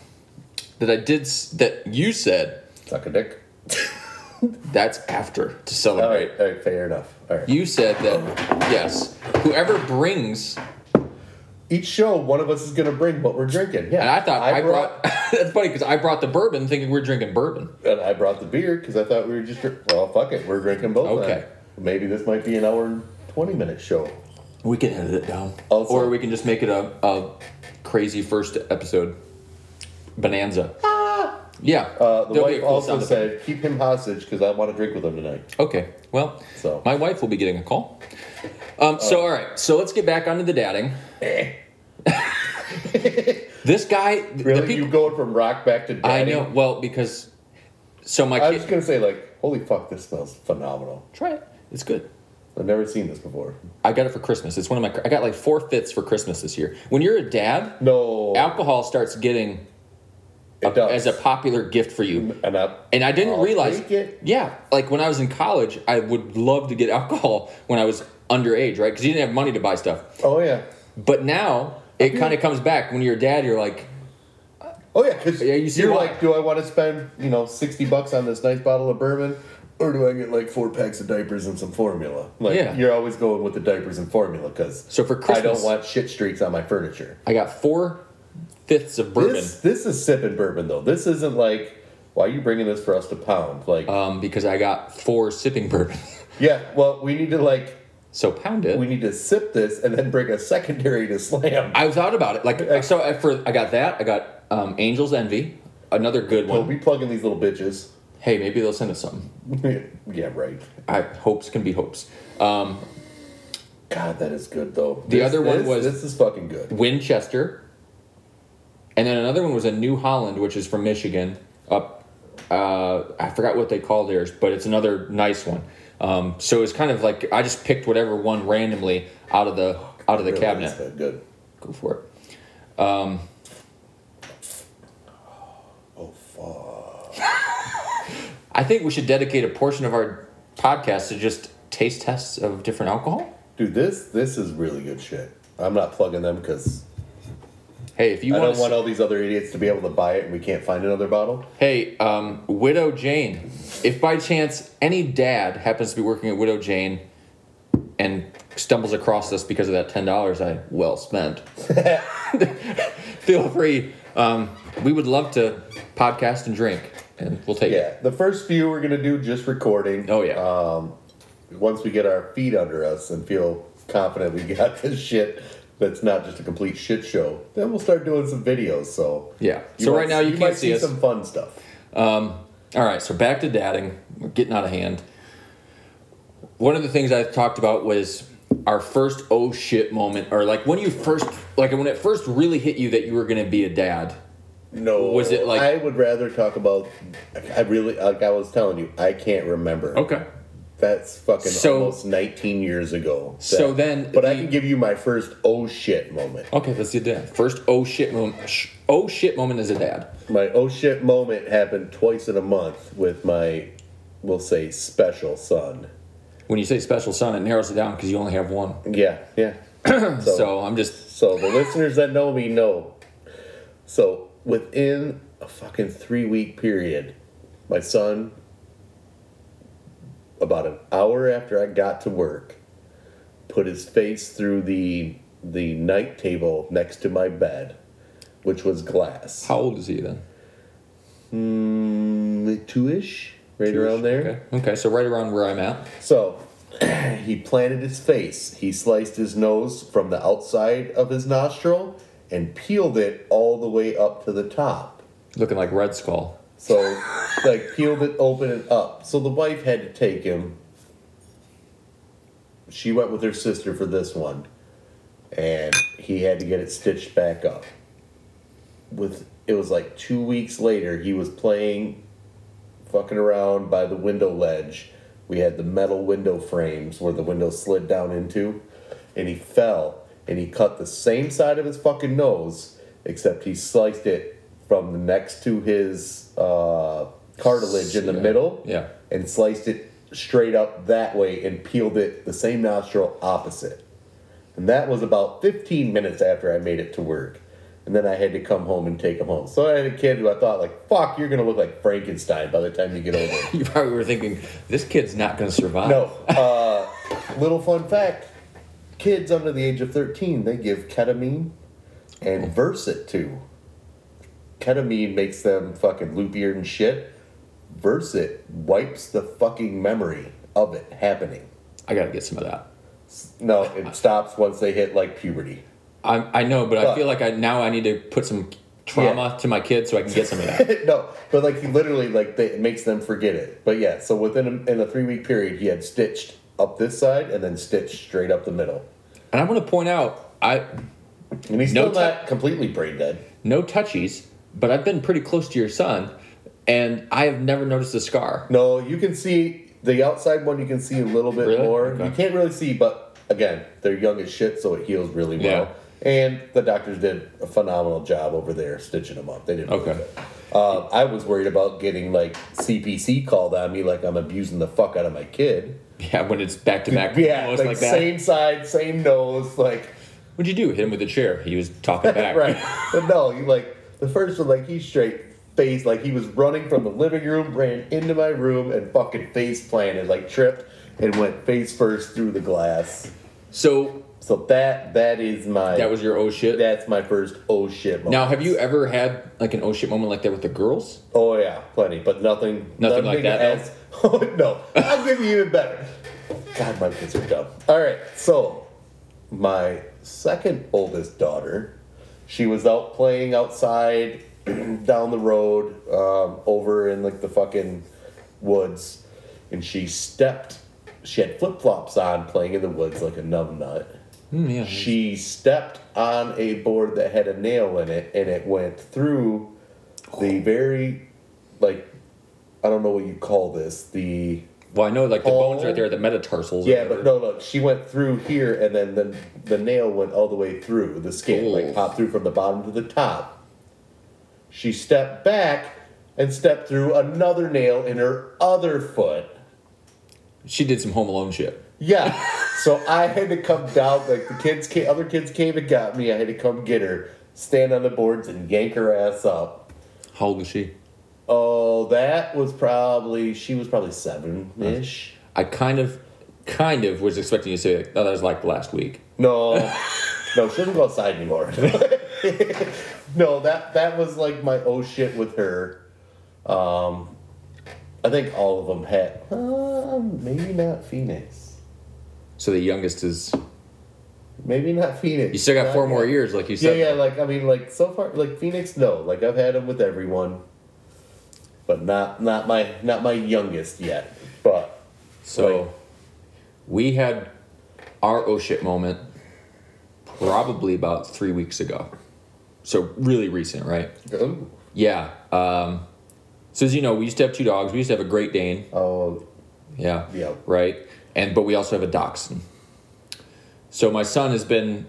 that I did s- that you said Suck a dick. That's after to All celebrate. right, all right, fair enough. All right. You said that yes, whoever brings, Each show, one of us is going to bring what we're drinking. Yeah, and I thought I, brought. *laughs* that's funny because I brought the bourbon, thinking we're drinking bourbon. And I brought the beer because I thought we were just drink- well, fuck it, we're drinking both. Okay. then. Maybe this might be an hour and twenty minute show. We can edit it down, Also- or we can just make it a, a crazy first episode bonanza. Yeah. Uh, the there'll be wife cool also sound effect. said, "Keep him hostage because I want to drink with him tonight." Okay. Well, So- my wife will be getting a call. Um, so all right. So let's get back onto the dadding. *laughs* this guy, the Really, people, you going from rock back to? I daddy? know. Well, because so my I was gonna say, like, holy fuck, this smells phenomenal. try it. It's good. I've never seen this before. I got it for Christmas. It's one of my. I got like four fifths for Christmas this year. When you're a dad, No, alcohol starts getting it does. as a popular gift for you. and I, And I didn't I'll realize. take it. Yeah, like when I was in college, I would love to get *laughs* alcohol when I was underage, right? Because you didn't have money to buy stuff. Oh yeah, But now it kind of comes back when you're a dad. You're like, oh yeah, because Yeah, you see you're why. like, do I want to spend you know sixty bucks on this nice bottle of bourbon? Or do I get like four packs of diapers and some formula? Like Yeah. you're always going with the diapers and formula because So for I Christmas- don't want shit streaks on my furniture. I got four fifths of bourbon This this is sipping bourbon though. This isn't like why are you bringing this for us to pound? Like um, because I got four sipping bourbon. *laughs* yeah, well we need to like so pound it. we need to sip this and then bring a secondary to slam. I thought about it. Like so, I, for I got that. I got um, Angel's Envy, another good one. We'll be plugging these little bitches. hey, maybe they'll send us some. *laughs* yeah, right. I hopes can be hopes. Um, God, that is good though. The This- other one this- was- this is fucking good. Winchester, and then another one was a New Holland, which is from Michigan. Up, uh, I forgot what they call theirs, but it's another nice one. Um, so it's kind of like I just picked whatever one randomly out of the out of the Really cabinet. good. Go for it. Um, Oh fuck. *laughs* I think we should dedicate a portion of our podcast to just taste tests of different alcohol. Dude, this this is really good shit. I'm not plugging them because Hey, if you I want, don't want all these other idiots to be able to buy it and we can't find another bottle. hey, um, Widow Jane, if by chance any dad happens to be working at Widow Jane and stumbles across this because of that ten dollars I well spent, *laughs* feel free. Um, we would love to podcast and drink, and we'll take it. Yeah, the first few we're gonna do just recording. Oh yeah. Um, once we get our feet under us and feel confident we got this shit that's not just a complete shit show, then we'll start doing some videos. So Yeah. So right now you might can't see us. some fun stuff. Um, all right, so back to dadding. We're getting out of hand. One of the things I talked about was our first oh shit moment, or like when you first, like when it first really hit you that you were going to be a dad. No, Was it like- I would rather talk about? I really, like I was telling you, I can't remember. Okay. That's fucking So- almost 19 years ago. So then but I can give you my first oh shit moment. Okay, let's do that. First oh shit moment. sh- Oh shit moment as a dad. My oh shit moment happened twice in a month with my, we'll say, special son. When you say special son, it narrows it down because you only have one. Yeah, yeah. *clears throat* so, So I'm just so the listeners that know me know. So within a fucking three week period, my son, about an hour after I got to work, put his face through the the night table next to my bed, which was glass. how old is he then? Mm, two ish, right around there. Okay. Okay, so right around where I'm at. So *clears throat* he planted his face. He sliced his nose from the outside of his nostril and peeled it all the way up to the top. Looking like Red Skull. So, like, peeled it open and up. So the wife had to take him. She went with her sister for this one, and he had to get it stitched back up. With it was like two weeks later, he was playing, fucking around by the window ledge. We had the metal window frames where the window slid down into, and he fell and he cut the same side of his fucking nose, except he sliced it from the next to his uh, cartilage in the Yeah. middle, Yeah. and sliced it straight up that way and peeled it the same nostril opposite. And that was about 15 minutes after I made it to work. And then I had to come home and take him home. So I had a kid who I thought, like, fuck, you're going to look like Frankenstein by the time you get older. *laughs* You probably were thinking, this kid's not going to survive. no. Uh, little fun fact kids under the age of 13, they give ketamine and Versed to. Ketamine makes them fucking loopier and shit. Versed wipes the fucking memory of it happening. I got to get some of that. No, it stops once they hit like puberty. I, I know, but I feel like I now I need to put some trauma to my kids so I can get some of that. *laughs* no, but like he literally like they, it makes them forget it. But yeah, so within a, in a three week period, he had stitched up this side and then stitched straight up the middle, and I want to point out, I and he's No still not completely brain dead. no touchies, but I've been pretty close to your son, and I have never noticed a scar. No, you can see the outside one. You can see a little bit Really? more. Okay. You can't really see, but again, they're young as shit, so it heals really well. Yeah. And the doctors did a phenomenal job over there stitching them up. They did really Okay. Uh, I was worried about getting like CPS called on me, like I'm abusing the fuck out of my kid. Yeah, when it's back to back, *laughs* Yeah, almost like, like that. same side, same nose, like What'd you do? Hit him with a chair. He was talking *laughs* back. right. But no, you like the first one, like he straight face, like he was running from the living room, ran into my room, and fucking face planted, like tripped and went face first through the glass. So So that that is my that was your oh shit. that's my first oh shit moment. Now, have you ever had like an oh shit moment like that with the girls? Oh yeah, plenty, but nothing. Nothing like that, As, *laughs* oh no, I'll give you even better. God, my kids are dumb. All right, so my second oldest daughter, she was out playing outside *clears throat* down the road, um, over in like the fucking woods, and she stepped. She had flip flops on, playing in the woods like a numbnut. Mm, yeah. She stepped on a board that had a nail in it, and it went through the very, like, I don't know what you call this. The Well, I know like the bones Oh. right there, the metatarsals. yeah, but no, look, she went through here, and then the the nail went all the way through the skin, Ooh. like popped through from the bottom to the top. She stepped back and stepped through another nail in her other foot. She did some Home Alone shit. Yeah. *laughs* so I had to come down. Like the kids, came, other kids came and got me. I had to come get her, stand on the boards, and yank her ass up. How old was she? Oh, that was probably she was probably seven ish. I kind of, kind of was expecting you to say, like, "Oh, that was like last week." No, no, she doesn't go outside anymore. *laughs* no, that that was like my oh shit with her. Um, I think all of them had. Uh, maybe not Phoenix. So the youngest is. Maybe not Phoenix. You still got Not four more years, like you said. Yeah, yeah. Like I mean, like so far, like Phoenix. No, like I've had them with everyone, but not not my not my youngest yet. But So, Right. we had our oh shit moment probably about three weeks ago. So really recent, right? Ooh. Yeah. Um, so as you know, we used to have two dogs. We used to have a Great Dane. oh Yeah. Yeah. Right. And but we also have a dachshund. So my son has been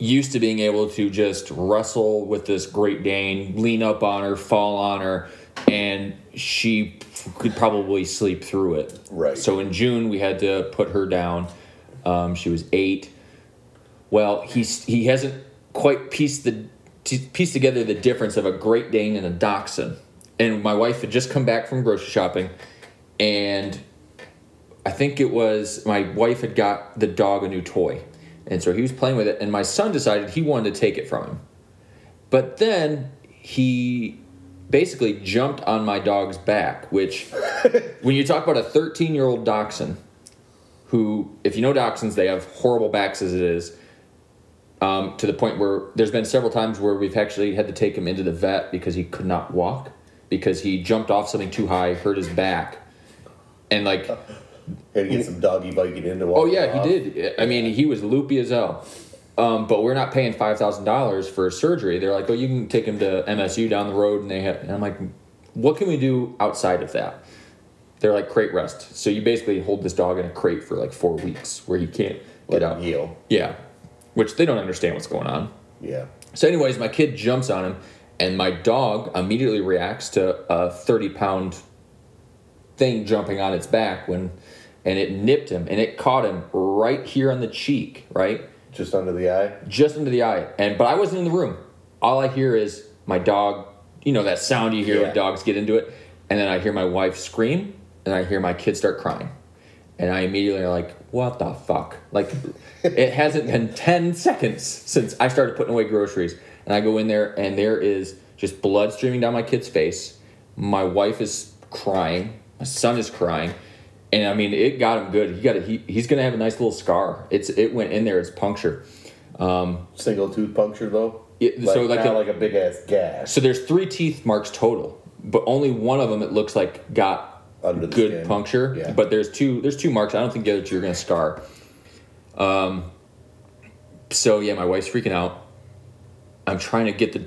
used to being able to just wrestle with this Great Dane, lean up on her, fall on her, and she could probably sleep through it. Right. So in June we had to put her down. Um, she was eight. Well, he's he hasn't quite pieced the pieced together the difference of a Great Dane and a Dachshund. And my wife had just come back from grocery shopping, and I think it was my wife had got the dog a new toy. And so he was playing with it, and my son decided he wanted to take it from him. But then he basically jumped on my dog's back, which, *laughs* when you talk about a 13 year old dachshund, who, if you know dachshunds, they have horrible backs as it is, um, to the point where there's been several times where we've actually had to take him into the vet because he could not walk because he jumped off something too high, hurt his back. And like, had to get some doggy biking into. Oh yeah, he did. I mean, he was loopy as hell. Um, but we're not paying five thousand dollars for a surgery. They're like, oh, you can take him to MSU down the road, and they have. And I'm like, what can we do outside of that? They're like crate rest. So you basically hold this dog in a crate for like four weeks, where he can't Let get out. heal. Yeah, which they don't understand what's going on. Yeah. So, anyways, my kid jumps on him, and my dog immediately reacts to a thirty-pound thing jumping on its back when, and it nipped him, and it caught him right here on the cheek, right, Just under the eye. just under the eye. And but I wasn't in the room. All I hear is my dog. You know that sound you hear Yeah. when dogs get into it, and then I hear my wife scream, and I hear my kids start crying. And I immediately are like, what the fuck? Like, *laughs* it hasn't been 10 seconds since I started putting away groceries. And I go in there, and there is just blood streaming down my kid's face. My wife is crying. My son is crying. And I mean, it got him good. He got a, he, he's going to have a nice little scar. It's It went in there, it's puncture. Single tooth puncture though. It- like, so like a- like a big ass gash So there's three teeth marks total, but only one of them it looks like got under good skin. puncture. Yeah. But there's two there's two marks. I don't think the other two are gonna scar. Um. So yeah, my wife's freaking out. I'm trying to get the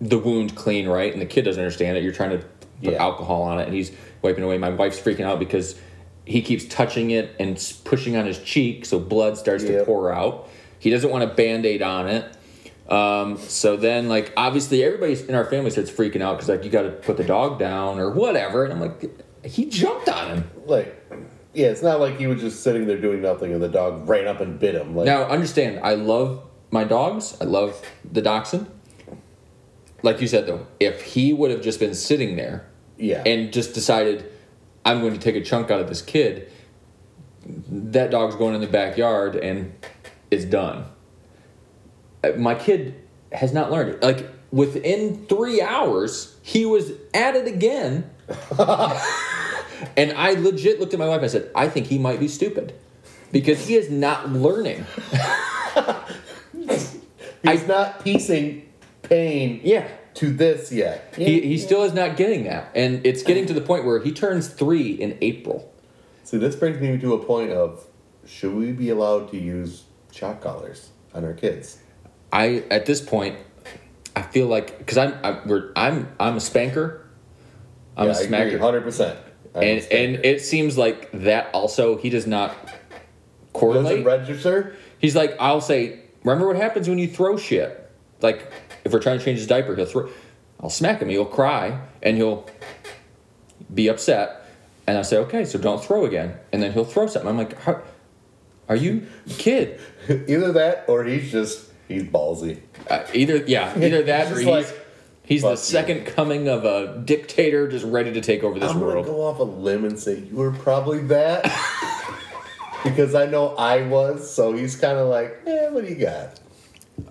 the wound clean, right? And the kid doesn't understand it. You're trying to put Yeah. alcohol on it, and he's wiping away. My wife's freaking out because he keeps touching it and pushing on his cheek, so blood starts to pour out. He doesn't want a band aid on it. Um, so then, like, obviously, everybody in our family starts freaking out because, like, you got to put the dog down or whatever. And I'm like, he jumped on him. like yeah, it's not like he was just sitting there doing nothing and the dog ran up and bit him. Like Now, understand, I love my dogs. I love the dachshund. Like you said, though, if he would have just been sitting there yeah, and just decided, I'm going to take a chunk out of this kid, that dog's going in the backyard and it's done. Uh, My kid has not learned it. Like, within three hours, he was at it again. *laughs* and I legit looked at my wife. and I said, I think he might be stupid because he is not learning. *laughs* he's not piecing pain Yeah. To this yet. He, he still is not getting that. And it's getting to the point where he turns three in April. See, this brings me to a point of should we be allowed to use shock collars on our kids? I at this point, I feel like because I'm I'm, I'm I'm a spanker, I'm yeah, a smacker, hundred percent. and and it seems like that also he does not doesn't correlate. register. He's like I'll say, remember what happens when you throw shit? Like if we're trying to change his diaper, he'll throw. I'll smack him. He'll cry and he'll be upset, and I say, okay, so don't throw again, and then he'll throw something. I'm like, are you kid? *laughs* Either that or he's just he's ballsy. Uh, either yeah, *laughs* either that or he's like, he's the fuck you. second coming of a dictator, just ready to take over this I'm world. gonna go off a limb and say you were probably that. *laughs* because I know I was, so he's kind of like, eh, what do you got?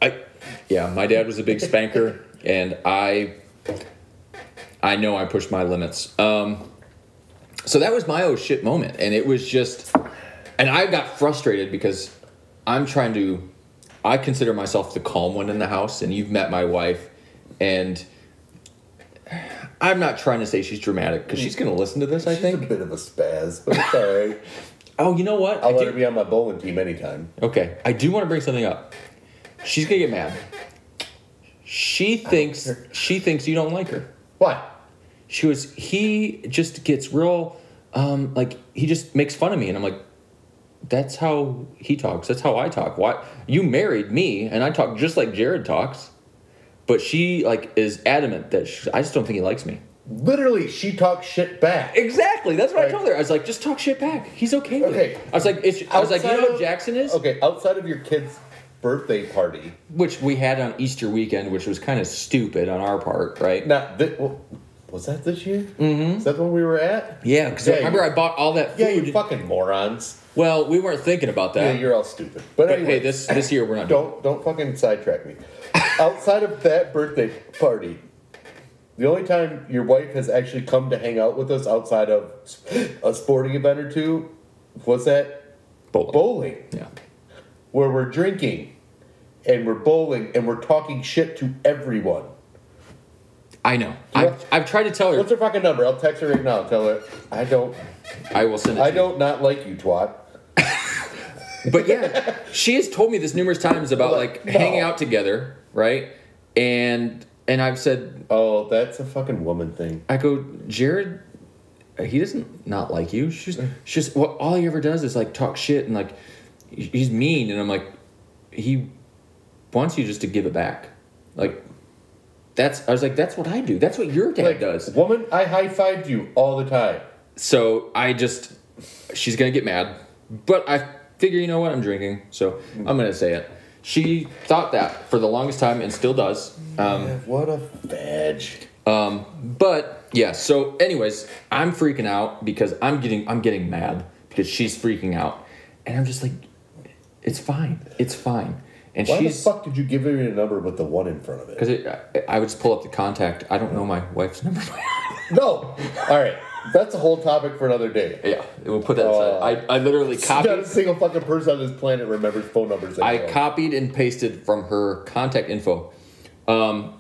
I yeah, my dad was a big spanker, and I I know I pushed my limits. Um, so that was my oh shit moment, and it was just, and I got frustrated because I'm trying to. I consider myself the calm one in the house, and you've met my wife, and I'm not trying to say she's dramatic because she's going to listen to this. I She's a bit of a spaz, but right. *laughs* Oh, you know what? I'll I let do- her be on my bowling team anytime. Okay, I do want to bring something up. She's gonna get mad. She thinks she thinks you don't like her. What? She was he just gets real um like he just makes fun of me and I'm like that's how he talks. That's how I talk. Why you married me and I talk just like Jared talks. But she like is adamant that she, I just don't think he likes me. Literally, she talks shit back. Exactly. That's what I told her. I was like, just talk shit back. He's okay with Okay. it. I was like, it's, I was like, you know what of- Jackson is? Okay, outside of your kid's birthday party, which we had on Easter weekend, which was kind of stupid on our part, right? now thi- well, was that this year? Mm-hmm. Is that the one we were at? Yeah, because Yeah, remember you- I bought all that food. Yeah, you fucking morons. well, we weren't thinking about that. Yeah, you're all stupid. But, but anyway, hey, this this year we're not. don't don't fucking sidetrack me. outside of that birthday party, the only time your wife has actually come to hang out with us outside of a sporting event or two was that bowling. bowling. Yeah. Where we're drinking and we're bowling and we're talking shit to everyone. I know. I've, I've tried to tell her. What's her fucking number? I'll text her right now. Tell her I don't, I will send it. I to you. don't not like you, twat. *laughs* But yeah, she has told me this numerous times about like No. hanging out together, right? And and I've said, Oh, that's a fucking woman thing. I go, Jared, he doesn't not like you. She's she's just well, all he ever does is like talk shit and like he's mean, and I'm like, he wants you just to give it back, like. That's I was like, that's what I do. That's what your dad Like, does. woman, I high fived you all the time. So I just, she's gonna get mad, but I figure, you know what, I'm drinking, so I'm gonna say it. She thought that for the longest time and still does. Um, Yeah, what a badge. um, but yeah. So, anyways, I'm freaking out because I'm getting I'm getting mad because she's freaking out, and I'm just like, it's fine, it's fine, and Why she's the fuck did you give her a number with the one in front of it? because I, I would just pull up the contact. I don't know my wife's number. *laughs* No. All right. That's a whole topic for another day. yeah, we'll put that aside. I, I literally *laughs* Not a copied. single fucking person on this planet remembers phone numbers. I anymore. copied and pasted from her contact info. Um,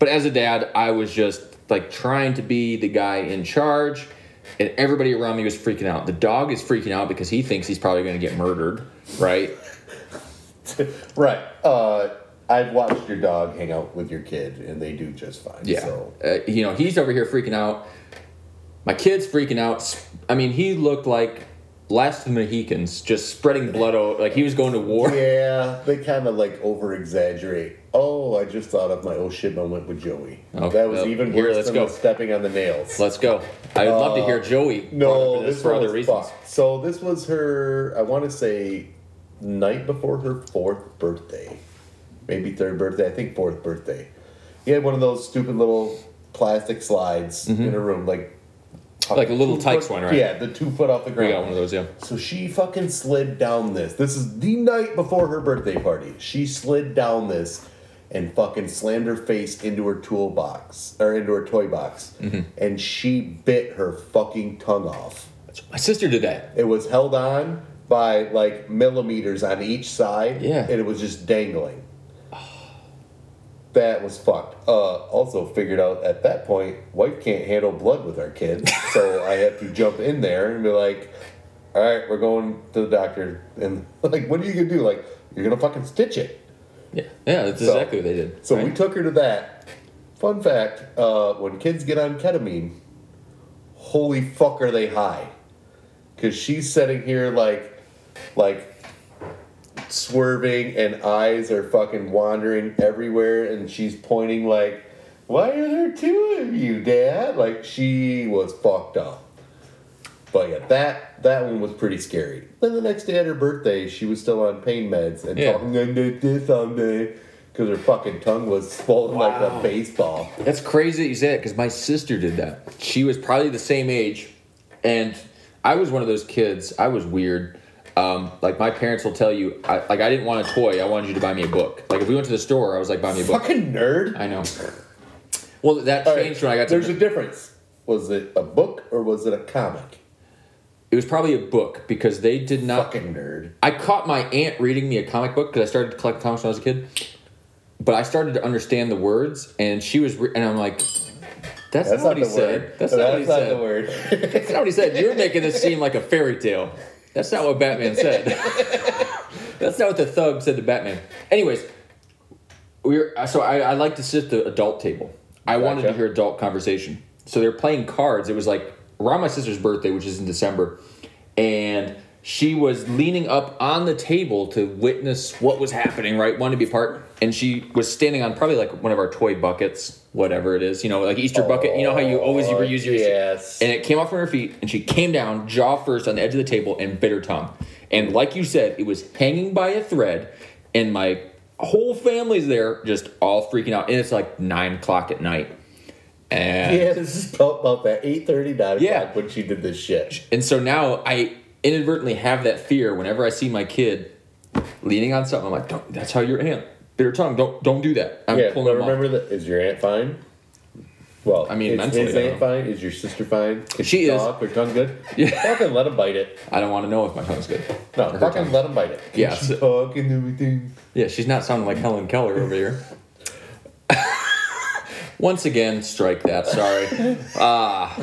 but as a dad, I was just like trying to be the guy in charge, and everybody around me was freaking out. The dog is freaking out because he thinks he's probably going to get murdered, right? *laughs* right. Uh, I've watched your dog hang out with your kid, and they do just fine. Yeah. So Uh, you know, he's over here freaking out. My kid's freaking out. I mean, he looked like Last of the Mohicans, just spreading blood. Like he was going to war. yeah, they kind of like over exaggerate. Oh, I just thought of my oh shit moment with Joey. Oh, that was even here, worse let's than go. stepping on the nails. Let's go. I'd love to hear Joey. no, in this for other reasons. fucked. So this was her. I want to say night before her fourth birthday, maybe third birthday. I think fourth birthday. He had one of those stupid little plastic slides in her room, like Mm-hmm. Like a Little Tikes foot- one, right? Yeah, the two foot off the We ground. got one of those, yeah. So she fucking slid down this. This is the night before her birthday party. She slid down this and fucking slammed her face into her toolbox or into her toy box, Mm-hmm. and she bit her fucking tongue off. My sister did that. It was held on by like millimeters on each side, Yeah. and it was just dangling. that was fucked. Uh, also figured out at that point, wife can't handle blood with our kid, *laughs* so I have to jump in there and be like, "All right, we're going to the doctor." And *laughs* like, what are you gonna do? Like, you're gonna fucking stitch it. Yeah, yeah, that's So- exactly what they did. So right? we took her to that. Fun fact: uh, when kids get on ketamine, holy fuck, are they high? Because she's sitting here like, like swerving, and eyes are fucking wandering everywhere, and she's pointing like, "Why are there two of you, Dad?" Like she was fucked up. But yeah, that that one was pretty scary. Then the next day at her birthday, she was still on pain meds and Yeah. talking like this someday because her fucking tongue was swollen like a baseball. That's crazy that you say that because my sister did that. She was probably the same age, and I was one of those kids. I was weird. Um, like my parents will tell you, I, like I didn't want a toy. I wanted you to buy me a book. Like if we went to the store, I was like, buy me a book. Fucking nerd. I know. Well, that All right, changed when I got to. There's a difference. Was it a book or was it a comic? it was probably a book because they did not. Fucking nerd. I caught my aunt reading me a comic book because I started to collect comics when I was a kid. But I started to understand the words, and she was, re- and I'm like, "That's, That's not what not he said. That's, not what he said. the word. *laughs* That's not what he said. You're making this seem like a fairy tale. That's not what Batman said. *laughs* That's not what the thug said to Batman. Anyways, we're so I, I like to sit at the adult table. I wanted to hear adult conversation. So they're playing cards. It was like around my sister's birthday, which is in December, and she was leaning up on the table to witness what was happening. Right, wanted to be part, and she was standing on probably like one of our toy buckets, whatever it is. You know, like Easter bucket. You know how you oh, always Oh, reuse your yes. and it came off from her feet, and she came down, jaw first, on the edge of the table, and bit her tongue. And like you said, it was hanging by a thread, and my whole family's there, just all freaking out. And it's like nine o'clock at night, and Yeah, this is about, that 8.30, 9 o'clock Yeah. when she did this shit. and so now I inadvertently have that fear whenever I see my kid leaning on something. I'm like, that's how your aunt her tongue. Don't don't do that. I'm yeah, pulling but them off. remember that. Is your aunt fine? Well, I mean, is, mentally, is aunt fine? Is your sister fine? Can She is. talk? Her tongue good? Yeah. Fucking let him bite it. I don't want to know if my tongue's good. No, fucking tongue. let him bite it. Yeah, she so- and everything. Yeah, she's not sounding like Helen Keller over here. *laughs* once again, strike that. Sorry. *laughs* Ah.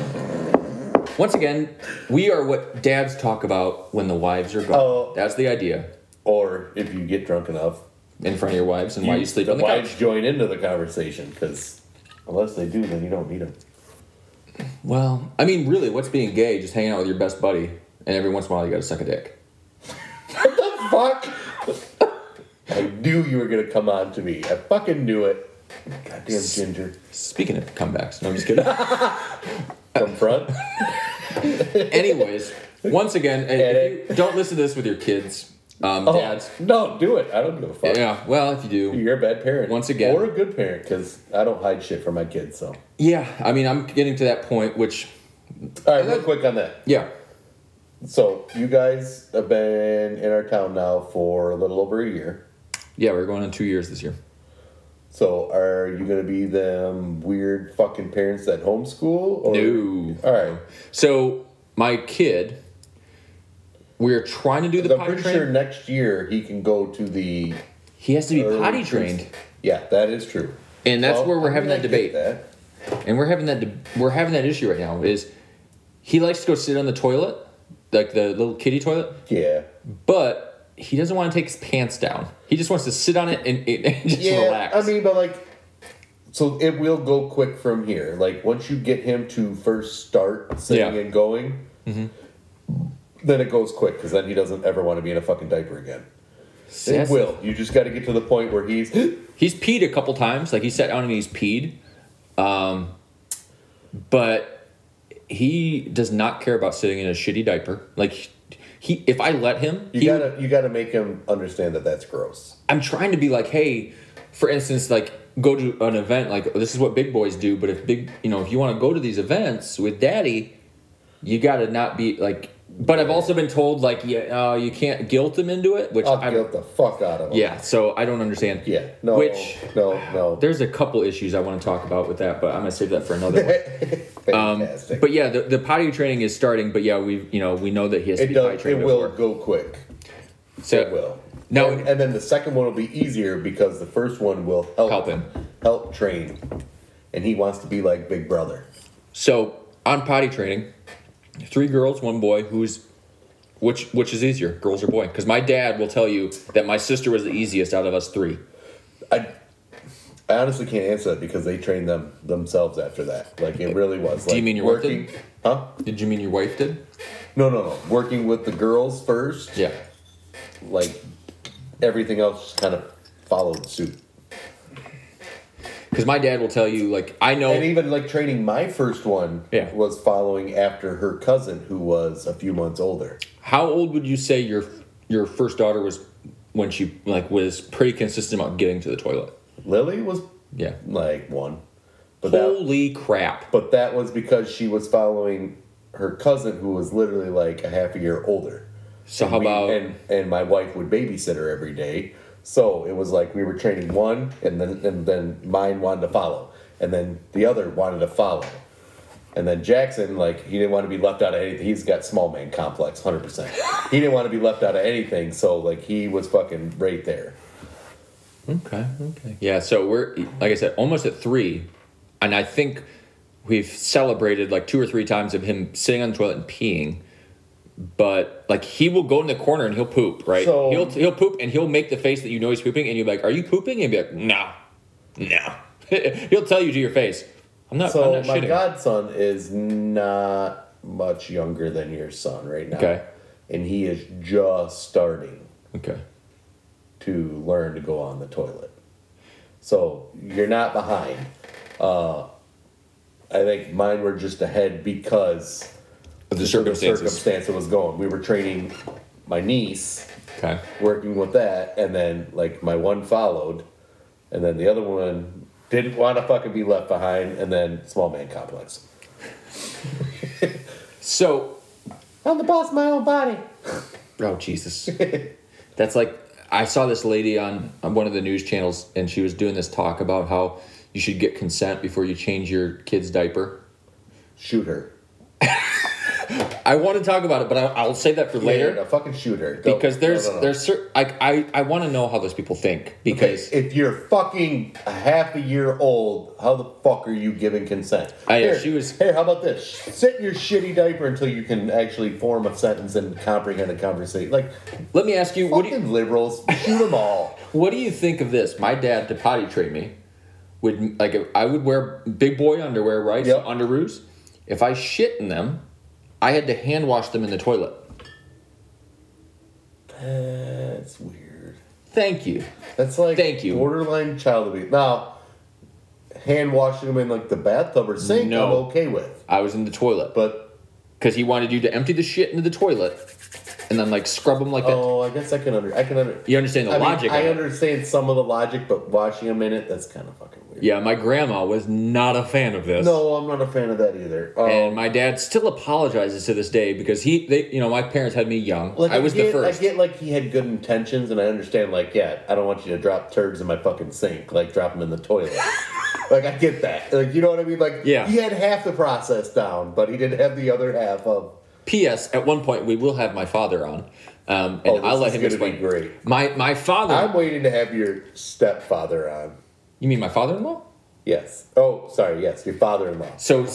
once again, we are what dads talk about when the wives are gone. Oh. That's the idea. Or if you get drunk enough, In front of your wives and why you sleep the on the wives couch. join into the conversation because unless they do, then you don't need them. Well, I mean, really, what's being gay? Just hanging out with your best buddy, and every once in a while you gotta suck a dick. *laughs* What the fuck? I knew you were gonna come on to me. I fucking knew it. Goddamn ginger. Speaking of comebacks, no, I'm just kidding. *laughs* From front. *laughs* Anyways, once again, if you don't listen to this with your kids, um, Oh, dads. No, do it. I don't give a fuck. Yeah, well, if you do, You're a bad parent. Once again. Or a good parent, because I don't hide shit from my kids, so. Yeah, I mean, I'm getting to that point, which, All right, real quick on that. yeah, So, you guys have been in our town now for a little over a year. yeah, we're going on two years this year. So, are you going to be them weird fucking parents that homeschool? Or? No. All right. So my kid, we're trying to do the I'm potty pretty train. sure next year he can go to the. he has to be early potty trained, Yeah, that is true. and that's Well, where we're I having mean, that I get debate. That. And we're having that we're having that issue right now. Is he likes to go sit on the toilet, like the little kitty toilet, Yeah. but he doesn't want to take his pants down. He just wants to sit on it and, *laughs* and just Yeah, relax. I mean, but like, so it will go quick from here. Like once you get him to first start sitting Yeah. and going, mm-hmm. Then it goes quick because then he doesn't ever want to be in a fucking diaper again. It will. You just got to get to the point where he's. *gasps* He's peed a couple times. Like he sat down and he's peed. Um, but he does not care about sitting in a shitty diaper. Like he, if I let him, You he, gotta you gotta make him understand that that's gross. I'm trying to be like, hey, for instance, like go to an event. Like this is what big boys do. But if big, you know, if you want to go to these events with daddy, you got to not be like. But I've also been told like, yeah, uh, you can't guilt them into it, which I'll I'm, guilt the fuck out of him. yeah. So I don't understand. Yeah. No. Which no no. there's a couple issues I want to talk about with that, but I'm gonna save that for another one. *laughs* Um, Fantastic. but yeah, the, the potty training is starting. But yeah, we you know we know that he has to it be potty does. It trained will before. go quick. So it will. No. and, and then the second one will be easier because the first one will help Help him. help train, and he wants to be like Big Brother. So on potty training, three girls, one boy. Who's which? Which is easier, girls or boy? Because my dad will tell you that my sister was the easiest out of us three. I, I honestly can't answer that because they trained them themselves after that. Like it really was. Do you mean your wife working? did? Huh? Did you mean your wife did? No, no, no. Working with the girls first. Yeah. Like everything else kind of followed suit. Because my dad will tell you, like I know. And even like training my first one Yeah. was following after her cousin who was a few months older. How old would you say your your first daughter was when she like was pretty consistent about getting to the toilet? Lily was Yeah. like one. But that Holy crap! but that was because she was following her cousin who was literally like a half a year older. So And how we- about and and my wife would babysit her every day. So it was like we were training one and then and then mine wanted to follow. And then the other wanted to follow. And then Jackson, like, he didn't want to be left out of anything. He's got small man complex, 100%. he didn't want to be left out of anything, so, like, he was fucking right there. Okay, okay. Yeah, so we're like I said, almost at three, and I think we've celebrated like two or three times of him sitting on the toilet and peeing. But like he will go in the corner and he'll poop, right? So- he'll he'll poop and he'll make the face that you know he's pooping, and you're like, "Are you pooping?" And he'll be like, "No, no." *laughs* he'll tell you to your face, "I'm not. I'm So not my shitting." godson is not much younger than your son right now. Okay. And he is just starting Okay. to learn to go on the toilet. So you're not behind. Uh, I think mine were just ahead because the circumstances. the circumstance it was going. We were training my niece, Okay. working with that, and then like my one followed, and then the other one didn't want to fucking be left behind, and then small man complex. *laughs* *laughs* So I'm the boss of my own body. Oh Jesus! That's like I saw this lady on, on one of the news channels, and she was doing this talk about how you should get consent before you change your kid's diaper. Shoot her. *laughs* I want to talk about it, but I, I'll save that for later Yeah, no, fucking shoot her. Because there's no, no, there's cer- I I, I want to know how those people think because if you're fucking a half a year old, how the fuck are you giving consent? I- uh, here, she was- Here, how about this? Sit in your shitty diaper until you can actually form a sentence and comprehend a conversation. Like let me ask you what do you liberals, shoot them all. *laughs* what do you think of this? My dad to potty train me would like I would wear big boy underwear, right? Yep. So underoos. If I shit in them, I had to hand wash them in the toilet. That's weird. Thank you. That's like Thank you. borderline child abuse. Now, hand washing them in like the bathtub or sink, No. I'm okay with. I was in the toilet. But because he wanted you to empty the shit into the toilet and then like scrub them like that. oh, I guess I can under I can under. You understand the I mean, logic? I it. understand some of the logic, but washing them in it, that's kind of fucking weird. Yeah, my grandma was not a fan of this. No, I'm not a fan of that either. Um, And my dad still apologizes to this day because he, they, you know, my parents had me young. like I was get, the first. I get like he had good intentions, and I understand. Like, yeah, I don't want you to drop turds in my fucking sink. Like, drop them in the toilet. *laughs* like, I get that. Like, you know what I mean? Like, Yeah. he had half the process down, but he didn't have the other half of. P.S. At one point, we will have my father on, um, and Oh, I'll let him explain. be great. My my father. I'm waiting to have your stepfather on. You mean my father-in-law? Yes. Oh, sorry. Yes, your father-in-law. So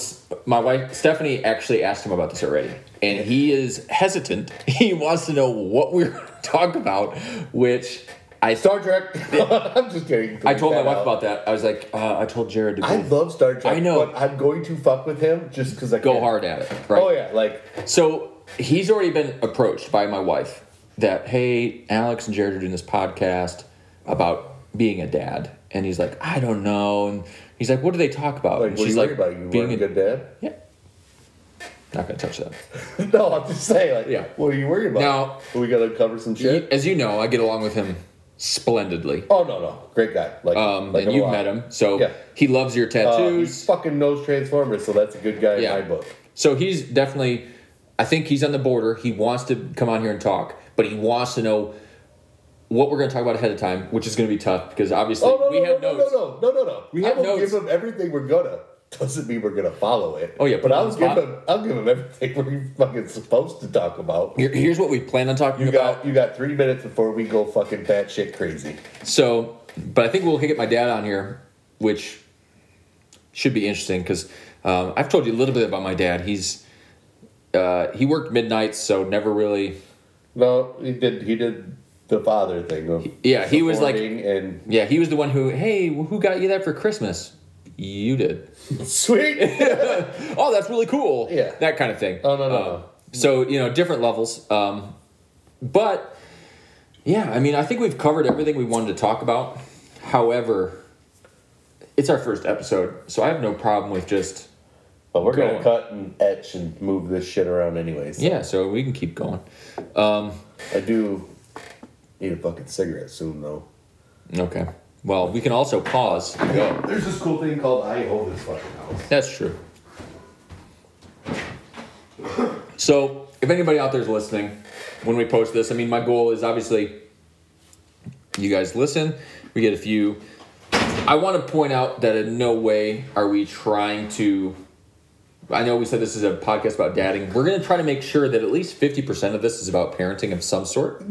my wife Stephanie actually asked him about this already, and he is hesitant. *laughs* He wants to know what we're going to talk about, which I Star Trek. *laughs* *laughs* I'm just kidding. I told my wife out. about that. I was like, uh, I told Jared to go, I love Star Trek. I know. but I'm going to fuck with him just because I go can. hard at it. Right? Oh yeah, like So he's already been approached by my wife that hey, Alex and Jared are doing this podcast about being a dad, and he's like, I don't know, and he's like, what do they talk about? like and what are she's you like, worried about? You being a good dad? yeah, not gonna touch that. *laughs* no, I'm just saying. Like, Yeah. What are you worried about? Now- we gotta cover some shit. as you know, I get along with him splendidly. oh no, no, great guy. Like, Um, like and you've met him, so Yeah. he loves your Uh, he tattoos. fucking knows Transformers, so that's a good guy Yeah. in my book. So he's definitely, I think he's on the border. He wants to come on here and talk, but he wants to know what we're going to talk about ahead of time, which is going to be tough because obviously Oh no, we no, have no, no, notes. no, no, no, no, no. We I have will notes. give him everything we're gonna doesn't mean we're gonna follow it. Oh, yeah, but I'll give him I'll give him everything *laughs* we're fucking supposed to talk about. Here, here's what we plan on talking You about. got you got three minutes before we go fucking batshit crazy. So, but I think we'll get my dad on here, which should be interesting because um, I've told you a little bit about my dad. He's uh, he worked midnights, so never really. No, he did he did the father thing of Yeah, he was like- and Yeah, he was the one who. Hey, who got you that for Christmas? You did. *laughs* sweet. *laughs* oh, that's really cool. Yeah. that kind of thing. Oh, no, no, Uh, no. So you know, different levels. Um, but yeah, I mean, I think we've covered everything we wanted to talk about. However, it's our first episode, so I have no problem with just but we're Going. gonna cut and etch and move this shit around anyways. yeah. So we can keep going. Um, I do need a fucking cigarette soon though. okay. Well, we can also pause. and Go. There's this cool thing called I own this fucking house. That's true. So, if anybody out there is listening, when we post this, I mean, my goal is obviously you guys listen, we get a few. I want to point out that in no way are we trying to. I know we said this is a podcast about dadding. We're going to try to make sure that at least 50% of this is about parenting of some sort.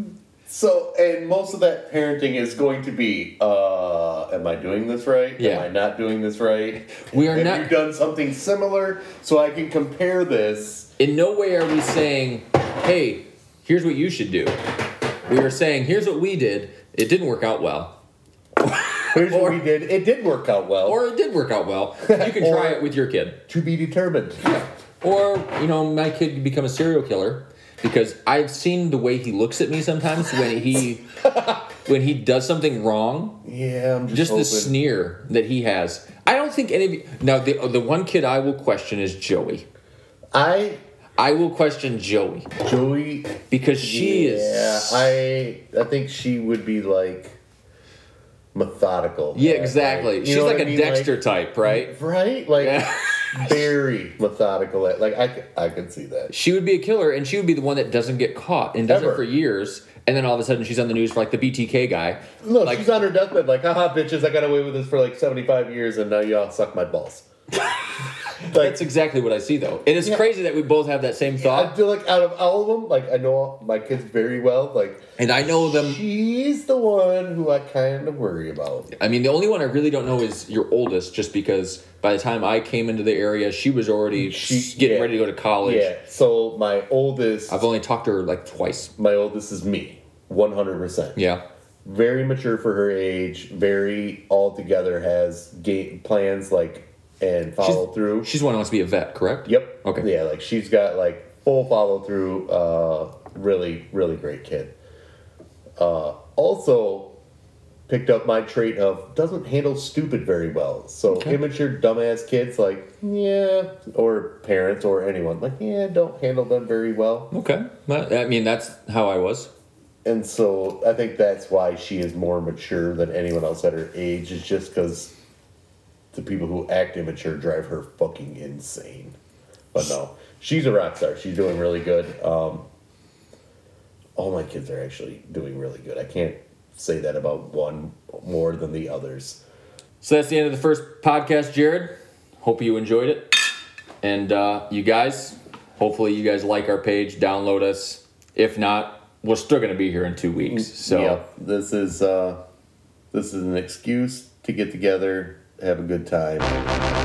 So, and most of that parenting is going to be, uh, am I doing this right? Yeah. Am I not doing this right? We are Have not- you done something similar so I can compare this? In no way are we saying, hey, here's what you should do. We are saying, here's what we did. It didn't work out well. *laughs* Here's Or- what we did. It did work out well. Or it did work out well. You can *laughs* try it with your kid. to be determined. Yeah. Or, you know, my kid could become a serial killer because I've seen the way he looks at me sometimes when he *laughs* when he does something wrong. Yeah, I'm just, Just the sneer that he has. I don't think any of you now the the one kid I will question is Joey. I I will question Joey Joey. because she yeah, is Yeah, I I think she would be like methodical. Yeah, Like, exactly. you She's like a mean? Dexter Like, type, right? right? Like Yeah. *laughs* very methodical. At like I can see that. She would be a killer, and she would be the one that doesn't get caught and does Ever. it for years, and then all of a sudden she's on the news for like the BTK guy. Look, like she's on her deathbed, like, haha, bitches, I got away with this for like 75 years and now y'all suck my balls. *laughs* *laughs* like, that's exactly what I see though. It is Yeah. crazy that we both have that same thought. I feel like out of all of them, like, I know my kids very well. Like, and I know them. she's the one who I kind of worry about. I mean, the only one I really don't know is your oldest, just because by the time I came into the area, she was already She- getting yeah. ready to go to college. Yeah, so my oldest, I've only talked to her like twice. my oldest is me, 100%. Yeah. Very mature for her age, very all together, has game plans, like, and follow through. She's one who wants to be a vet, correct? Yep. Okay. Yeah, like she's got like full follow through. Uh, really, really great kid. Uh, also, picked up my trait of doesn't handle stupid very well. So Okay. immature, dumbass kids, like yeah, or parents or anyone, like yeah, don't handle them very well. Okay. I mean, that's how I was. And so I think that's why she is more mature than anyone else at her age. Is just because the people who act immature drive her fucking insane. But no, she's a rock star. She's doing really good. Um, all my kids are actually doing really good. I can't say that about one more than the others. So that's the end of the first podcast, Jared. Hope you enjoyed it. And uh, you guys, hopefully you guys like our page, download us. If not, we're still going to be here in two weeks. So yeah, this is uh, this is an excuse to get together, have a good time.